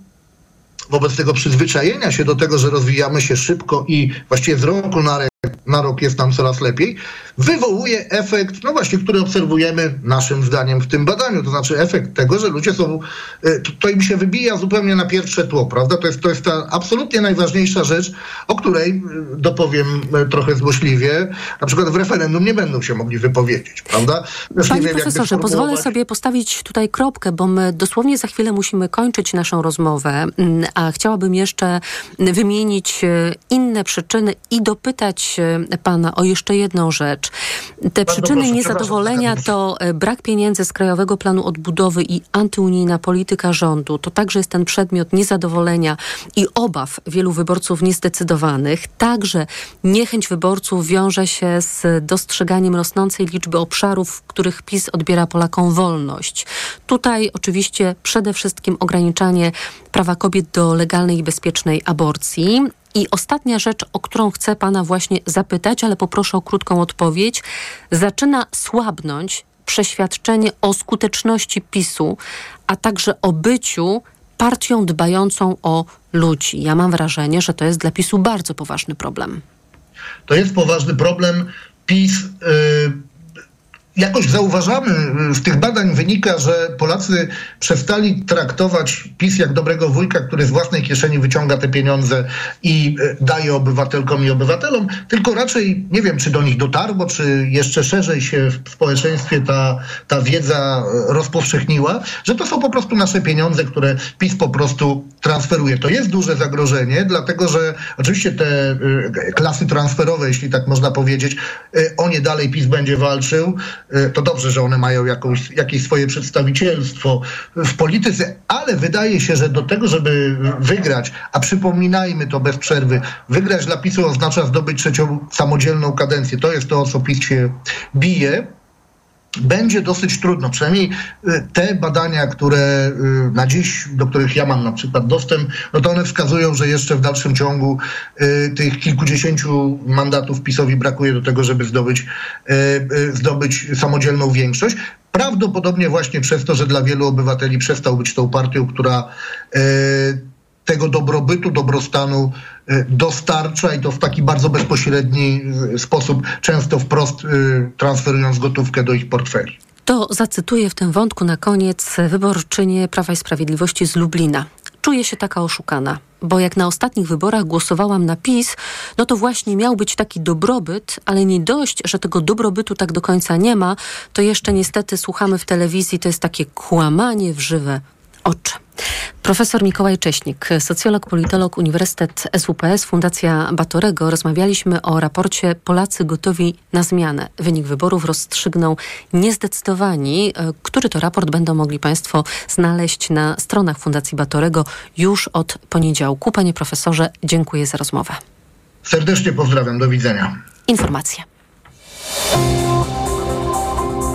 wobec tego przyzwyczajenia się do tego, że rozwijamy się szybko i właściwie z roku na rok na rok jest nam coraz lepiej, wywołuje efekt, no właśnie, który obserwujemy naszym zdaniem w tym badaniu. To znaczy efekt tego, że ludzie są, e, to, im się wybija zupełnie na pierwsze tło, prawda? To jest, to jest ta absolutnie najważniejsza rzecz, o której e, dopowiem e, trochę złośliwie, na przykład w referendum nie będą się mogli wypowiedzieć, prawda? Też Panie wiem, profesorze, pozwolę sobie postawić tutaj kropkę, bo my dosłownie za chwilę musimy kończyć naszą rozmowę, mm, a chciałabym jeszcze wymienić inne przyczyny i dopytać pana o jeszcze jedną rzecz. Te Bardzo przyczyny proszę, niezadowolenia to e, brak pieniędzy z Krajowego Planu Odbudowy i antyunijna polityka rządu. To także jest ten przedmiot niezadowolenia i obaw wielu wyborców niezdecydowanych. Także niechęć wyborców wiąże się z dostrzeganiem rosnącej liczby obszarów, w których PiS odbiera Polakom wolność. Tutaj oczywiście przede wszystkim ograniczanie prawa kobiet do legalnej i bezpiecznej aborcji. I ostatnia rzecz, o którą chcę pana właśnie zapytać, ale poproszę o krótką odpowiedź. Zaczyna słabnąć przeświadczenie o skuteczności PiSu, a także o byciu partią dbającą o ludzi. Ja mam wrażenie, że to jest dla PiSu bardzo poważny problem. To jest poważny problem. PiS. Yy jakoś zauważamy, z tych badań wynika, że Polacy przestali traktować PiS jak dobrego wujka, który z własnej kieszeni wyciąga te pieniądze i e, daje obywatelkom i obywatelom, tylko raczej nie wiem, czy do nich dotarło, czy jeszcze szerzej się w społeczeństwie ta, ta wiedza e, rozpowszechniła, że to są po prostu nasze pieniądze, które PiS po prostu transferuje. To jest duże zagrożenie, dlatego że oczywiście te klasy transferowe, jeśli tak można powiedzieć, o nie dalej PiS będzie walczył. E, to dobrze, że one mają jakąś, jakieś swoje przedstawicielstwo w polityce, ale wydaje się, że do tego, żeby wygrać, a przypominajmy to bez przerwy, wygrać dla PiSu oznacza zdobyć trzecią samodzielną kadencję. To jest to, o co PiS się bije będzie dosyć trudno. Przynajmniej y, te badania, które y, na dziś, do których ja mam na przykład dostęp, no to one wskazują, że jeszcze w dalszym ciągu y, tych kilkudziesięciu mandatów PiSowi brakuje do tego, żeby zdobyć, zdobyć samodzielną większość. Prawdopodobnie właśnie przez to, że dla wielu obywateli przestał być tą partią, która tego dobrobytu, dobrostanu y, dostarcza i to w taki bardzo bezpośredni y, sposób, często wprost y, transferując gotówkę do ich portfeli. To zacytuję w tym wątku na koniec wyborczynię Prawa i Sprawiedliwości z Lublina. Czuję się taka oszukana, bo jak na ostatnich wyborach głosowałam na PiS, no to właśnie miał być taki dobrobyt, ale nie dość, że tego dobrobytu tak do końca nie ma, to jeszcze niestety słuchamy w telewizji, to jest takie kłamanie w żywe oczy. Profesor Mikołaj Cześnik, socjolog, politolog, Uniwersytet SWPS, Fundacja Batorego. Rozmawialiśmy o raporcie Polacy gotowi na zmianę. Wynik wyborów rozstrzygnął niezdecydowani. E, który to raport będą mogli Państwo znaleźć na stronach Fundacji Batorego już od poniedziałku. Panie profesorze, dziękuję za rozmowę. Serdecznie pozdrawiam. Do widzenia. Informacje.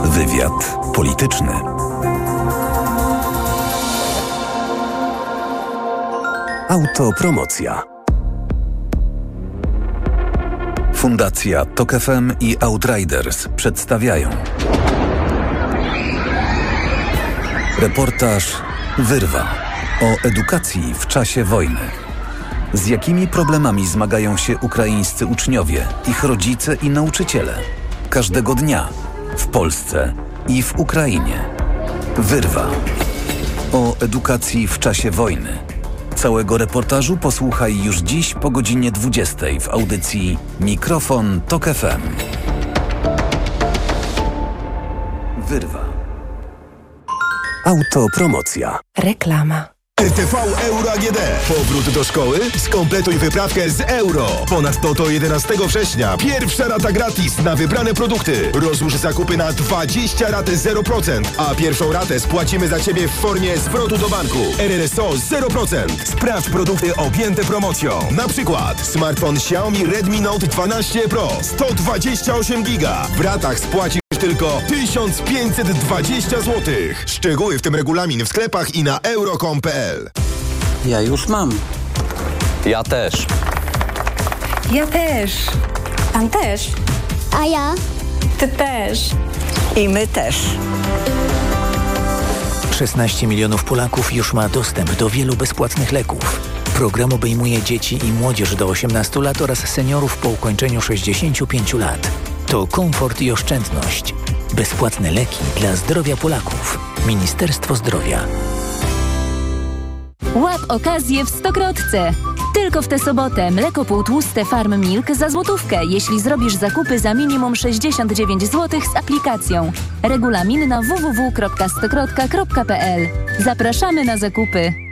Wywiad polityczny. Autopromocja. Fundacja Tok FM i Outriders przedstawiają Reportaż Wyrwa o edukacji w czasie wojny. Z jakimi problemami zmagają się ukraińscy uczniowie, ich rodzice i nauczyciele? Każdego dnia w Polsce i w Ukrainie. Wyrwa o edukacji w czasie wojny Całego reportażu posłuchaj już dziś po godzinie 20 w audycji Mikrofon Tok FM. Wyrwa. Autopromocja. Reklama. RTV Euro AGD. Powrót do szkoły? Skompletuj wyprawkę z euro. Ponadto do 11 września pierwsza rata gratis na wybrane produkty. Rozłóż zakupy na 20 rat 0%, a pierwszą ratę spłacimy za Ciebie w formie zwrotu do banku. RRSO 0%. Sprawdź produkty objęte promocją. Na przykład smartfon Xiaomi Redmi Note 12 Pro 128 giga. W ratach spłacisz tylko 1520 zł. Szczegóły w tym regulamin w sklepach i na euro.com.pl. Ja już mam. Ja też. Ja też. Pan też. A ja? Ty też. I my też. 16 milionów Polaków już ma dostęp do wielu bezpłatnych leków. Program obejmuje dzieci i młodzież do 18 lat oraz seniorów po ukończeniu 65 lat. To komfort i oszczędność. Bezpłatne leki dla zdrowia Polaków. Ministerstwo Zdrowia. Łap okazję w Stokrotce. Tylko w tę sobotę mleko półtłuste Farm Milk za złotówkę, jeśli zrobisz zakupy za minimum 69 zł z aplikacją. Regulamin na www.stokrotka.pl. Zapraszamy na zakupy.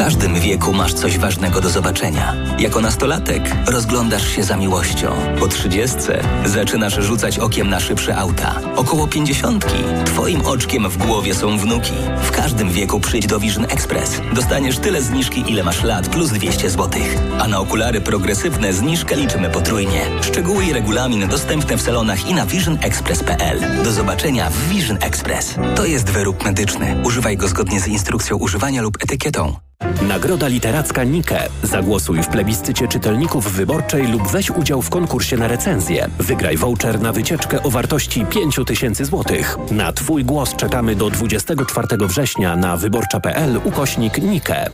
Każdym wieku masz coś ważnego do zobaczenia. Jako nastolatek rozglądasz się za miłością. Po trzydziestce zaczynasz rzucać okiem na szybsze auta. Około pięćdziesiątki twoim oczkiem w głowie są wnuki. W każdym wieku przyjdź do Vision Express. Dostaniesz tyle zniżki, ile masz lat, plus 200 zł. A na okulary progresywne zniżkę liczymy potrójnie. Szczegóły i regulamin dostępne w salonach i na visionexpress.pl. Do zobaczenia w Vision Express. To jest wyrób medyczny. Używaj go zgodnie z instrukcją używania lub etykietą. Nagroda Literacka Nike. Zagłosuj w plebiscycie czytelników wyborczej lub weź udział w konkursie na recenzję. Wygraj voucher na wycieczkę o wartości 5000 zł. Na Twój głos czekamy do 24 września na wyborcza.pl ukośnik Nike.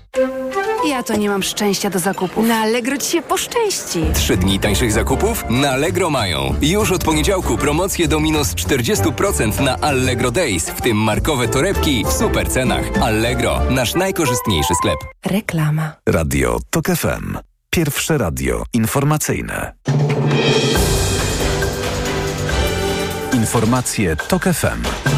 Ja to nie mam szczęścia do zakupu. Na Allegro ci się poszczęści. Trzy dni tańszych zakupów? Na Allegro mają. Już od poniedziałku promocje do minus 40% na Allegro Days, w tym markowe torebki w super cenach. Allegro, nasz najkorzystniejszy sklep. Reklama. Radio TOK FM. Pierwsze radio informacyjne. Informacje TOK FM.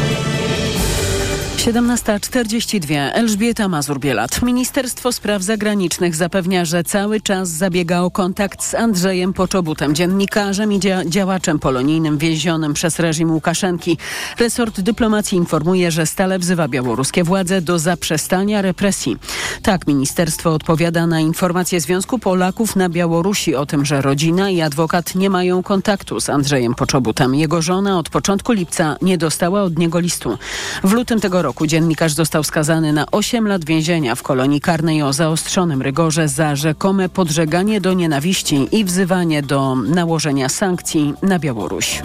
17.42. Elżbieta Mazur-Bielat. Ministerstwo Spraw Zagranicznych zapewnia, że cały czas zabiega o kontakt z Andrzejem Poczobutem, dziennikarzem i dzia działaczem polonijnym więzionym przez reżim Łukaszenki. Resort dyplomacji informuje, że stale wzywa białoruskie władze do zaprzestania represji. Tak, ministerstwo odpowiada na informacje Związku Polaków na Białorusi o tym, że rodzina i adwokat nie mają kontaktu z Andrzejem Poczobutem. Jego żona od początku lipca nie dostała od niego listu. W lutym tego roku roku dziennikarz został skazany na 8 lat więzienia w kolonii karnej o zaostrzonym rygorze za rzekome podżeganie do nienawiści i wzywanie do nałożenia sankcji na Białoruś.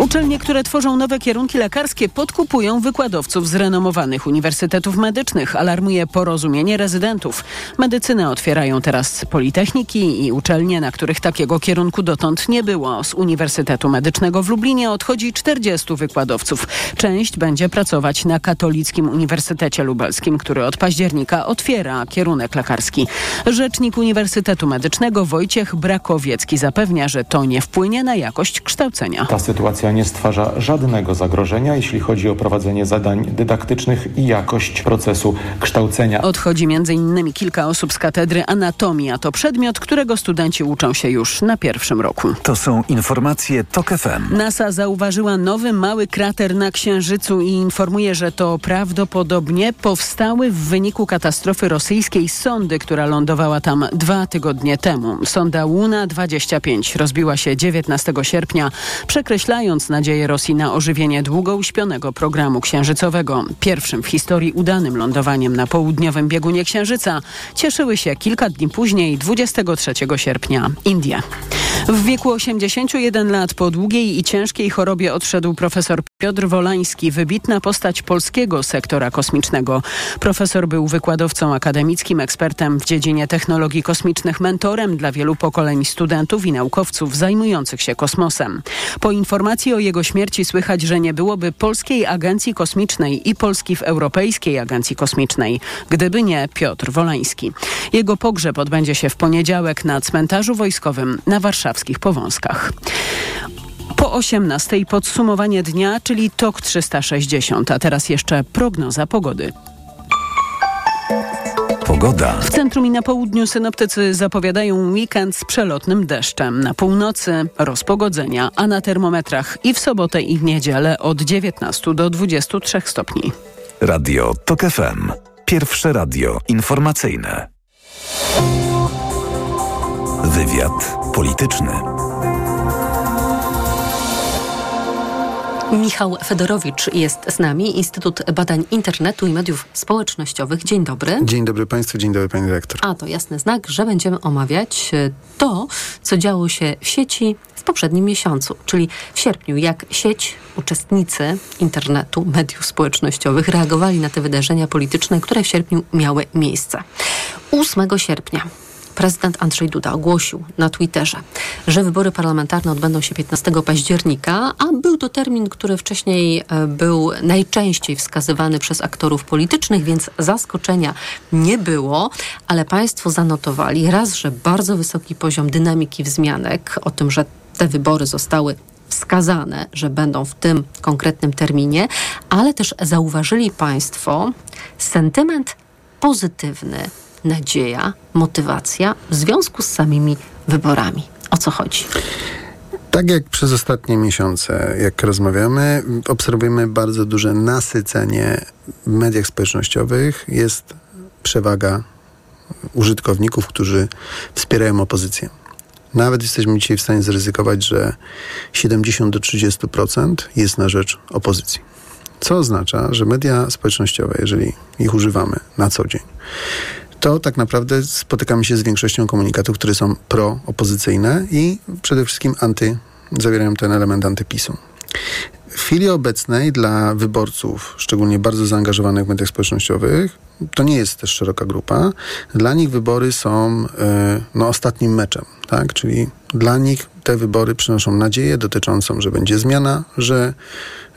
Uczelnie, które tworzą nowe kierunki lekarskie, podkupują wykładowców z renomowanych uniwersytetów medycznych, alarmuje porozumienie rezydentów. Medycynę otwierają teraz politechniki i uczelnie, na których takiego kierunku dotąd nie było. Z Uniwersytetu Medycznego w Lublinie odchodzi 40 wykładowców. Część będzie pracować na Katolickim Uniwersytecie Lubelskim, który od października otwiera kierunek lekarski. Rzecznik Uniwersytetu Medycznego Wojciech Brakowiecki zapewnia, że to nie wpłynie na jakość kształcenia. Ta sytuacja nie stwarza żadnego zagrożenia, jeśli chodzi o prowadzenie zadań dydaktycznych i jakość procesu kształcenia. Odchodzi m.in. kilka osób z katedry anatomii, a to przedmiot, którego studenci uczą się już na pierwszym roku. To są informacje TOK FM. NASA zauważyła nowy mały krater na Księżycu i informuje, że to prawdopodobnie powstały w wyniku katastrofy rosyjskiej sondy, która lądowała tam dwa tygodnie temu. Sonda Luna 25 rozbiła się 19 sierpnia, przekreślając nadzieję Rosji na ożywienie długo uśpionego programu księżycowego. Pierwszym w historii udanym lądowaniem na południowym biegunie Księżyca cieszyły się kilka dni później, 23 sierpnia, Indie. W wieku 81 lat po długiej i ciężkiej chorobie odszedł profesor Piotr Wolański, wybitna postać polskiego sektora kosmicznego. Profesor był wykładowcą akademickim, ekspertem w dziedzinie technologii kosmicznych, mentorem dla wielu pokoleń studentów i naukowców zajmujących się kosmosem. Po informacji o jego śmierci słychać, że nie byłoby Polskiej Agencji Kosmicznej i Polski w Europejskiej Agencji Kosmicznej, gdyby nie Piotr Wolański. Jego pogrzeb odbędzie się w poniedziałek na cmentarzu wojskowym na warszawskich Powązkach. Po 18 podsumowanie dnia, czyli TOK 360, a teraz jeszcze prognoza pogody. Pogoda. W centrum i na południu synoptycy zapowiadają weekend z przelotnym deszczem. Na północy rozpogodzenia, a na termometrach i w sobotę i w niedzielę od 19 do 23 stopni. Radio TOK FM. Pierwsze radio informacyjne. Wywiad polityczny. Michał Fedorowicz jest z nami, Instytut Badań Internetu i Mediów Społecznościowych. Dzień dobry. Dzień dobry Państwu, dzień dobry Pani Dyrektor. A to jasny znak, że będziemy omawiać e, to, co działo się w sieci w poprzednim miesiącu, czyli w sierpniu, jak sieć, uczestnicy internetu, mediów społecznościowych reagowali na te wydarzenia polityczne, które w sierpniu miały miejsce. 8 sierpnia prezydent Andrzej Duda ogłosił na Twitterze, że wybory parlamentarne odbędą się 15 października, a był to termin, który wcześniej e, był najczęściej wskazywany przez aktorów politycznych, więc zaskoczenia nie było, ale państwo zanotowali raz, że bardzo wysoki poziom dynamiki wzmianek o tym, że te wybory zostały wskazane, że będą w tym konkretnym terminie, ale też zauważyli Państwo sentyment pozytywny nadzieja, motywacja w związku z samymi wyborami. O co chodzi? Tak jak przez ostatnie miesiące, jak rozmawiamy, obserwujemy bardzo duże nasycenie w mediach społecznościowych. Jest przewaga użytkowników, którzy wspierają opozycję. Nawet jesteśmy dzisiaj w stanie zaryzykować, że 70 do 30% jest na rzecz opozycji. Co oznacza, że media społecznościowe, jeżeli ich używamy na co dzień, to tak naprawdę spotykamy się z większością komunikatów, które są proopozycyjne i przede wszystkim anty, zawierają ten element antypisu. W chwili obecnej dla wyborców, szczególnie bardzo zaangażowanych w mediach społecznościowych, to nie jest też szeroka grupa. Dla nich wybory są e, no, ostatnim meczem, tak? Czyli dla nich te wybory przynoszą nadzieję dotyczącą, że będzie zmiana, że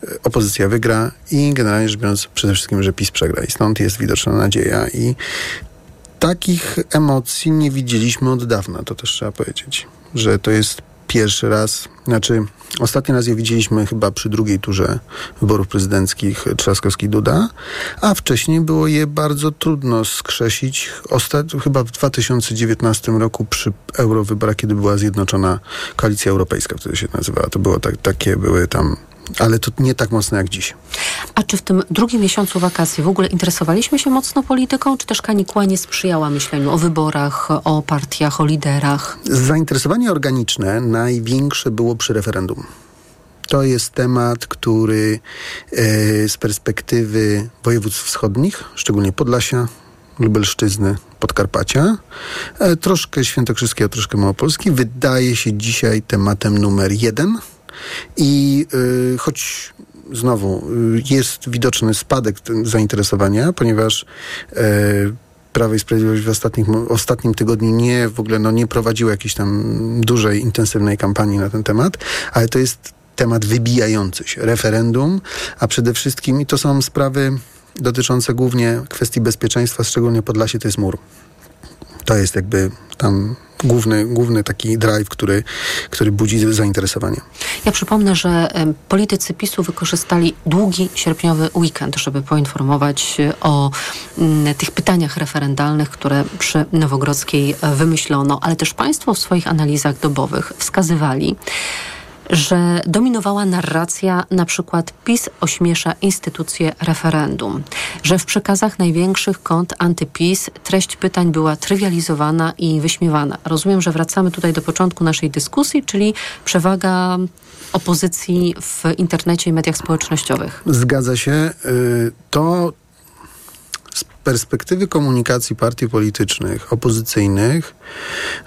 e, opozycja wygra i generalnie rzecz biorąc przede wszystkim, że PiS przegra. I stąd jest widoczna nadzieja i takich emocji nie widzieliśmy od dawna, to też trzeba powiedzieć, że to jest pierwszy raz, znaczy ostatni raz je widzieliśmy chyba przy drugiej turze wyborów prezydenckich Trzaskowski-Duda, a wcześniej było je bardzo trudno skrzesić. Ostat... Chyba w 2019 roku przy eurowyborach, kiedy była zjednoczona koalicja europejska, wtedy się nazywała, to było tak, takie były tam ale to nie tak mocno jak dziś. A czy w tym drugim miesiącu wakacji w ogóle interesowaliśmy się mocno polityką, czy też kanikuła nie sprzyjała myśleniu o wyborach, o partiach, o liderach? Zainteresowanie organiczne największe było przy referendum. To jest temat, który e, z perspektywy województw wschodnich, szczególnie Podlasia, Lubelszczyzny, Podkarpacia, e, troszkę Świętokrzyskiego, troszkę Małopolski, wydaje się dzisiaj tematem numer jeden – i y, choć znowu y, jest widoczny spadek zainteresowania, ponieważ y, Prawo i Sprawiedliwość w ostatnich, ostatnim tygodniu nie w ogóle no, nie prowadziło jakiejś tam dużej, intensywnej kampanii na ten temat, ale to jest temat wybijający się. Referendum, a przede wszystkim to są sprawy dotyczące głównie kwestii bezpieczeństwa, szczególnie Podlasie to jest mur. To jest jakby tam główny, główny taki drive, który, który budzi zainteresowanie. Ja przypomnę, że politycy PiSu wykorzystali długi sierpniowy weekend, żeby poinformować o mm, tych pytaniach referendalnych, które przy Nowogrodzkiej e, wymyślono, ale też państwo w swoich analizach dobowych wskazywali, że dominowała narracja, na przykład PiS ośmiesza instytucję referendum, że w przekazach największych kont antyPiS treść pytań była trywializowana i wyśmiewana. Rozumiem, że wracamy tutaj do początku naszej dyskusji, czyli przewaga opozycji w internecie i mediach społecznościowych. Zgadza się. Y, to z perspektywy komunikacji partii politycznych, opozycyjnych,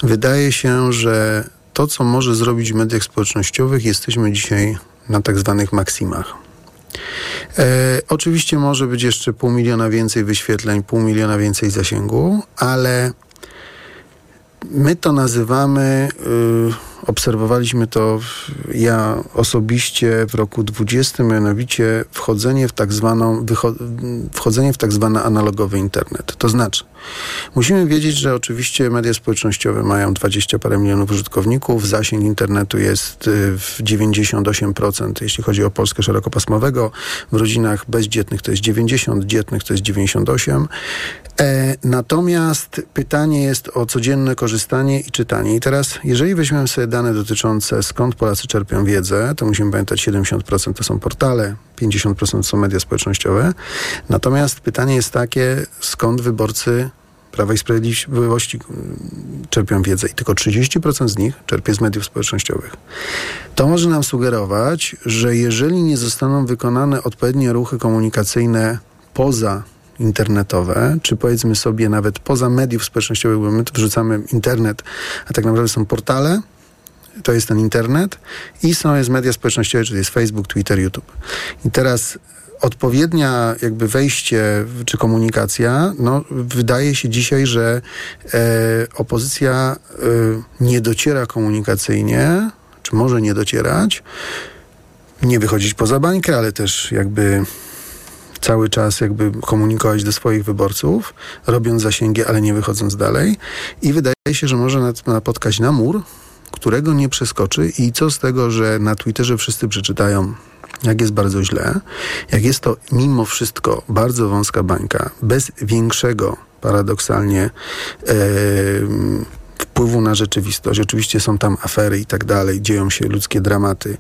wydaje się, że to, co może zrobić w mediach społecznościowych, jesteśmy dzisiaj na tak zwanych maksimach. E, oczywiście może być jeszcze pół miliona więcej wyświetleń, pół miliona więcej zasięgu, ale my to nazywamy. Yy, obserwowaliśmy to ja osobiście w roku 20, mianowicie wchodzenie w tak zwaną, wchodzenie w tak zwany analogowy internet. To znaczy, musimy wiedzieć, że oczywiście media społecznościowe mają 20 parę milionów użytkowników, zasięg internetu jest y, w 98%, jeśli chodzi o Polskę szerokopasmowego, w rodzinach bezdzietnych to jest 90, dzietnych to jest 98. E, natomiast pytanie jest o codzienne korzystanie i czytanie. I teraz, jeżeli weźmiemy sobie dane dotyczące skąd Polacy czerpią wiedzę, to musimy pamiętać 70% to są portale, 50% są media społecznościowe. Natomiast pytanie jest takie, skąd wyborcy Prawa i Sprawiedliwości czerpią wiedzę i tylko 30% z nich czerpie z mediów społecznościowych. To może nam sugerować, że jeżeli nie zostaną wykonane odpowiednie ruchy komunikacyjne poza internetowe, czy powiedzmy sobie nawet poza mediów społecznościowych, bo my tu wrzucamy internet, a tak naprawdę są portale, to jest ten internet i są jest media społecznościowe, czyli jest Facebook, Twitter, YouTube. I teraz odpowiednia jakby wejście czy komunikacja, no wydaje się dzisiaj, że e, opozycja e, nie dociera komunikacyjnie, czy może nie docierać, nie wychodzić poza bańkę, ale też jakby cały czas jakby komunikować do swoich wyborców, robiąc zasięgi, ale nie wychodząc dalej. I wydaje się, że może napotkać na mur, którego nie przeskoczy i co z tego, że na Twitterze wszyscy przeczytają jak jest bardzo źle, jak jest to mimo wszystko bardzo wąska bańka, bez większego paradoksalnie e, wpływu na rzeczywistość. Oczywiście są tam afery i tak dalej, dzieją się ludzkie dramaty,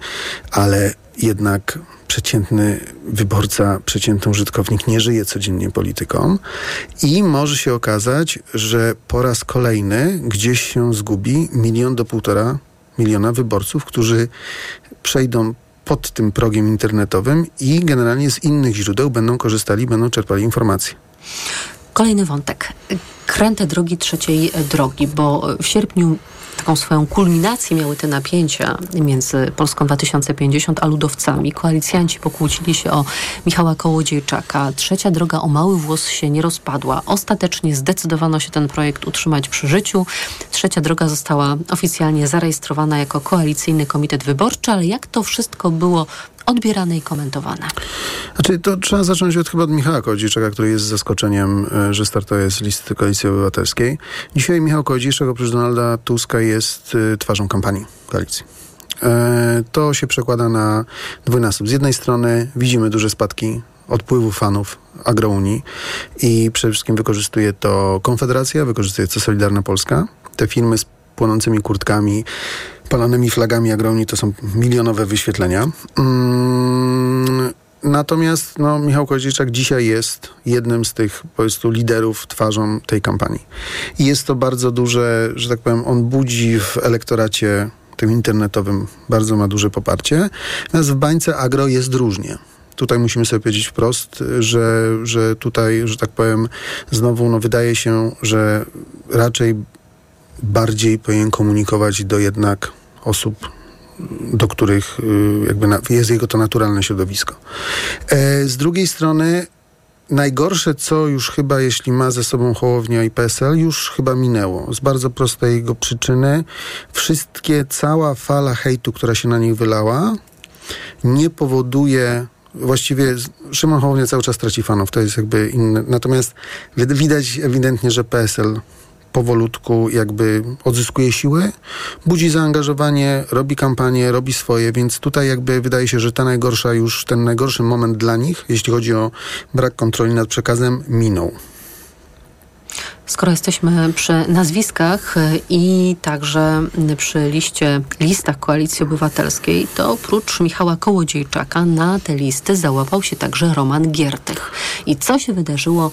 ale jednak przeciętny wyborca, przeciętny użytkownik nie żyje codziennie polityką i może się okazać, że po raz kolejny gdzieś się zgubi milion do półtora miliona wyborców, którzy przejdą pod tym progiem internetowym i generalnie z innych źródeł będą korzystali, będą czerpali informacje. Kolejny wątek. Kręte drogi trzeciej drogi, bo w sierpniu taką swoją kulminację miały te napięcia między Polską 2050 a ludowcami. Koalicjanci pokłócili się o Michała Kołodziejczaka. Trzecia droga o mały włos się nie rozpadła. Ostatecznie zdecydowano się ten projekt utrzymać przy życiu. Trzecia droga została oficjalnie zarejestrowana jako koalicyjny komitet wyborczy, ale jak to wszystko było odbierane i komentowane. Znaczy, to trzeba zacząć od chyba od Michała Kołodziejczaka, który jest zaskoczeniem, e, że startuje z listy Koalicji Obywatelskiej. Dzisiaj Michał Kołodziejczak oprócz Donalda Tuska jest e, twarzą kampanii koalicji. E, to się przekłada na dwójnasób. Z jednej strony widzimy duże spadki odpływu fanów Agrounii i przede wszystkim wykorzystuje to Konfederacja, wykorzystuje to Solidarna Polska. Te filmy z płonącymi kurtkami, palonymi flagami Agrounii to są milionowe wyświetlenia. Mm, natomiast no, Michał Koździczak dzisiaj jest jednym z tych po prostu liderów, twarzą tej kampanii. I jest to bardzo duże, że tak powiem, on budzi w elektoracie tym internetowym bardzo ma duże poparcie. Natomiast w bańce agro jest różnie tutaj musimy sobie powiedzieć wprost, że, że tutaj, że tak powiem, znowu no, wydaje się, że raczej bardziej powinien komunikować do jednak osób, do których y, jakby jest jego to naturalne środowisko. E, z drugiej strony najgorsze, co już chyba, jeśli ma ze sobą Hołownia i PSL, już chyba minęło. Z bardzo prostej jego przyczyny. Wszystkie, cała fala hejtu, która się na nich wylała, nie powoduje właściwie Szymon Hołownia cały czas traci fanów, to jest jakby inne. Natomiast widać ewidentnie, że PSL powolutku jakby odzyskuje siłę, budzi zaangażowanie, robi kampanię, robi swoje, więc tutaj jakby wydaje się, że ta najgorsza już, ten najgorszy moment dla nich, jeśli chodzi o brak kontroli nad przekazem, minął. Skoro jesteśmy przy nazwiskach i także przy liście, listach Koalicji Obywatelskiej, to oprócz Michała Kołodziejczaka na te listy załapał się także Roman Giertych. I co się wydarzyło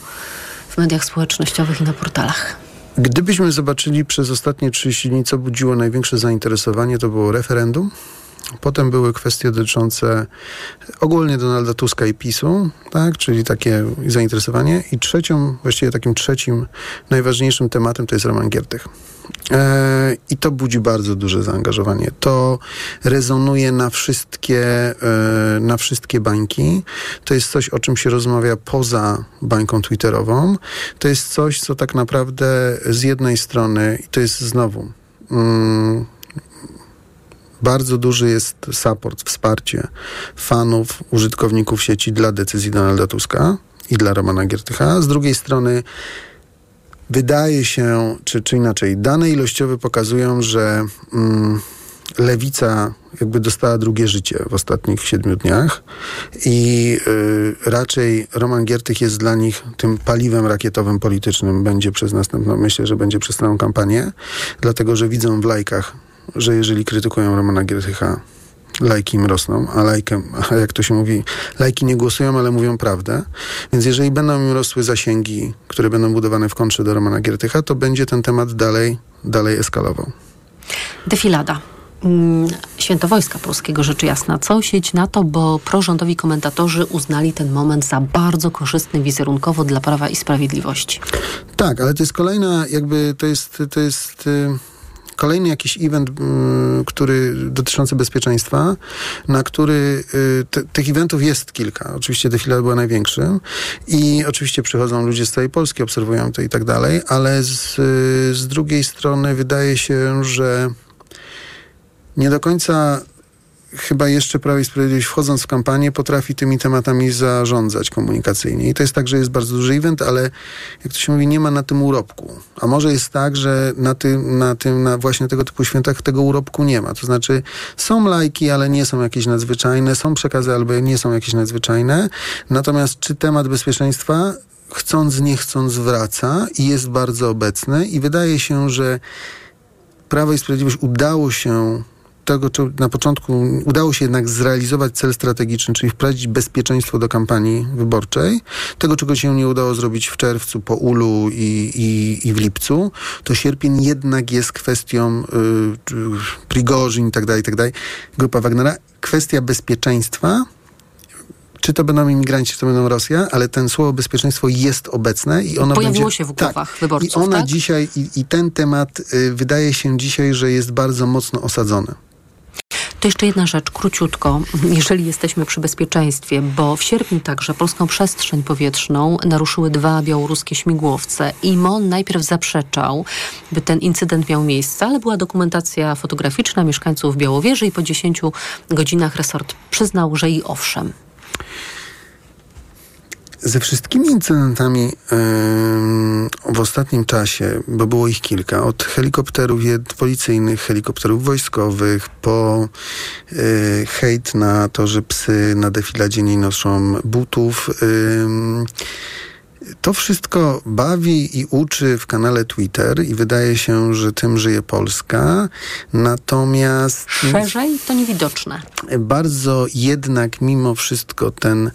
w mediach społecznościowych i na portalach? Gdybyśmy zobaczyli przez ostatnie 30 dni, co budziło największe zainteresowanie, to było referendum. Potem były kwestie dotyczące ogólnie Donalda Tuska i PiSu, tak, czyli takie zainteresowanie. I trzecią, właściwie takim trzecim, najważniejszym tematem to jest Roman Giertych. E, I to budzi bardzo duże zaangażowanie. To rezonuje na wszystkie, e, na wszystkie bańki. To jest coś, o czym się rozmawia poza bańką twitterową. To jest coś, co tak naprawdę z jednej strony, i to jest znowu. Bardzo duży jest support, wsparcie fanów, użytkowników sieci dla decyzji Donalda Tuska i dla Romana Giertycha. Z drugiej strony wydaje się, czy, czy inaczej, dane ilościowe pokazują, że mm, lewica jakby dostała drugie życie w ostatnich siedmiu dniach i y, raczej Roman Giertych jest dla nich tym paliwem rakietowym politycznym, będzie przez następną, myślę, że będzie przez całą kampanię, dlatego, że widzą w lajkach, że jeżeli krytykują Romana Giertycha, lajki im rosną, a, lajkiem, jak to się mówi, lajki nie głosują, ale mówią prawdę. Więc jeżeli będą im rosły zasięgi, które będą budowane w kontrze do Romana Giertycha, to będzie ten temat dalej, dalej eskalował. Defilada. Mm, Święto Wojska Polskiego, rzecz jasna. Co sieć na to, bo prorządowi komentatorzy uznali ten moment za bardzo korzystny wizerunkowo dla Prawa i Sprawiedliwości. Tak, ale to jest kolejna, jakby to jest, to jest y, kolejny jakiś event, y, który dotyczący bezpieczeństwa, na który y, te, tych eventów jest kilka. Oczywiście defilada była największym i oczywiście przychodzą ludzie z całej Polski, obserwują to i tak dalej, ale z, y, z drugiej strony wydaje się, że nie do końca chyba jeszcze Prawo i Sprawiedliwość wchodząc w kampanię potrafi tymi tematami zarządzać komunikacyjnie. I to jest tak, że jest bardzo duży event, ale jak to się mówi, nie ma na tym urobku. A może jest tak, że na tym, na tym, na właśnie tego typu świętach tego urobku nie ma. To znaczy są lajki, ale nie są jakieś nadzwyczajne, są przekazy, ale nie są jakieś nadzwyczajne. Natomiast czy temat bezpieczeństwa chcąc, nie chcąc wraca i jest bardzo obecny i wydaje się, że Prawo i Sprawiedliwość udało się tego, co na początku udało się jednak zrealizować cel strategiczny, czyli wprowadzić bezpieczeństwo do kampanii wyborczej. Tego, czego się nie udało zrobić w czerwcu, po Ulu i, i, i w lipcu, to sierpień jednak jest kwestią y, y, Prigorzin i tak dalej, tak dalej. Grupa Wagnera. Kwestia bezpieczeństwa czy to będą imigranci, czy to będą Rosja, ale ten słowo bezpieczeństwo jest obecne i ono Pojawiło będzie, się w głowach tak, wyborców, I ona tak? dzisiaj, i, i ten temat y, wydaje się dzisiaj, że jest bardzo mocno osadzony. To jeszcze jedna rzecz, króciutko, jeżeli jesteśmy przy bezpieczeństwie, bo w sierpniu także polską przestrzeń powietrzną naruszyły dwa białoruskie śmigłowce i MON najpierw zaprzeczał, by ten incydent miał miejsce, ale była dokumentacja fotograficzna mieszkańców Białowieży i po 10 godzinach resort przyznał, że i owszem. Ze wszystkimi incydentami w ostatnim czasie, bo było ich kilka, od helikopterów policyjnych, helikopterów wojskowych, po y, hejt na to, że psy na defiladzie nie noszą butów. To wszystko bawi i uczy w kanale Twitter i wydaje się, że tym żyje Polska. Natomiast Szerzej to niewidoczne. bardzo jednak mimo wszystko ten,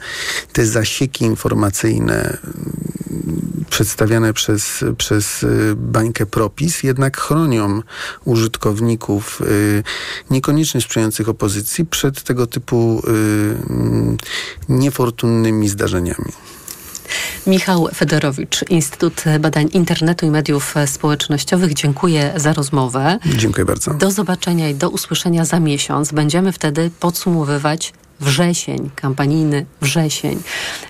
te zasieki informacyjne mm, przedstawiane przez, przez y, bańkę Propis jednak chronią użytkowników y, niekoniecznie sprzyjających opozycji przed tego typu y, mm, niefortunnymi zdarzeniami. Michał Federowicz, Instytut Badań Internetu i Mediów Społecznościowych. Dziękuję za rozmowę. Dziękuję bardzo. Do zobaczenia i do usłyszenia za miesiąc. Będziemy wtedy podsumowywać wrzesień, kampanijny wrzesień,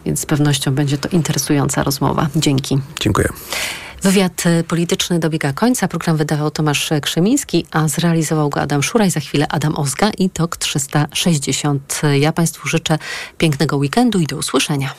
więc z pewnością będzie to interesująca rozmowa. Dzięki. Dziękuję. Wywiad polityczny dobiega końca. Program wydawał Tomasz Krzemiński, a zrealizował go Adam Szuraj. Za chwilę Adam Ozga i TOK 360. Ja Państwu życzę pięknego weekendu i do usłyszenia.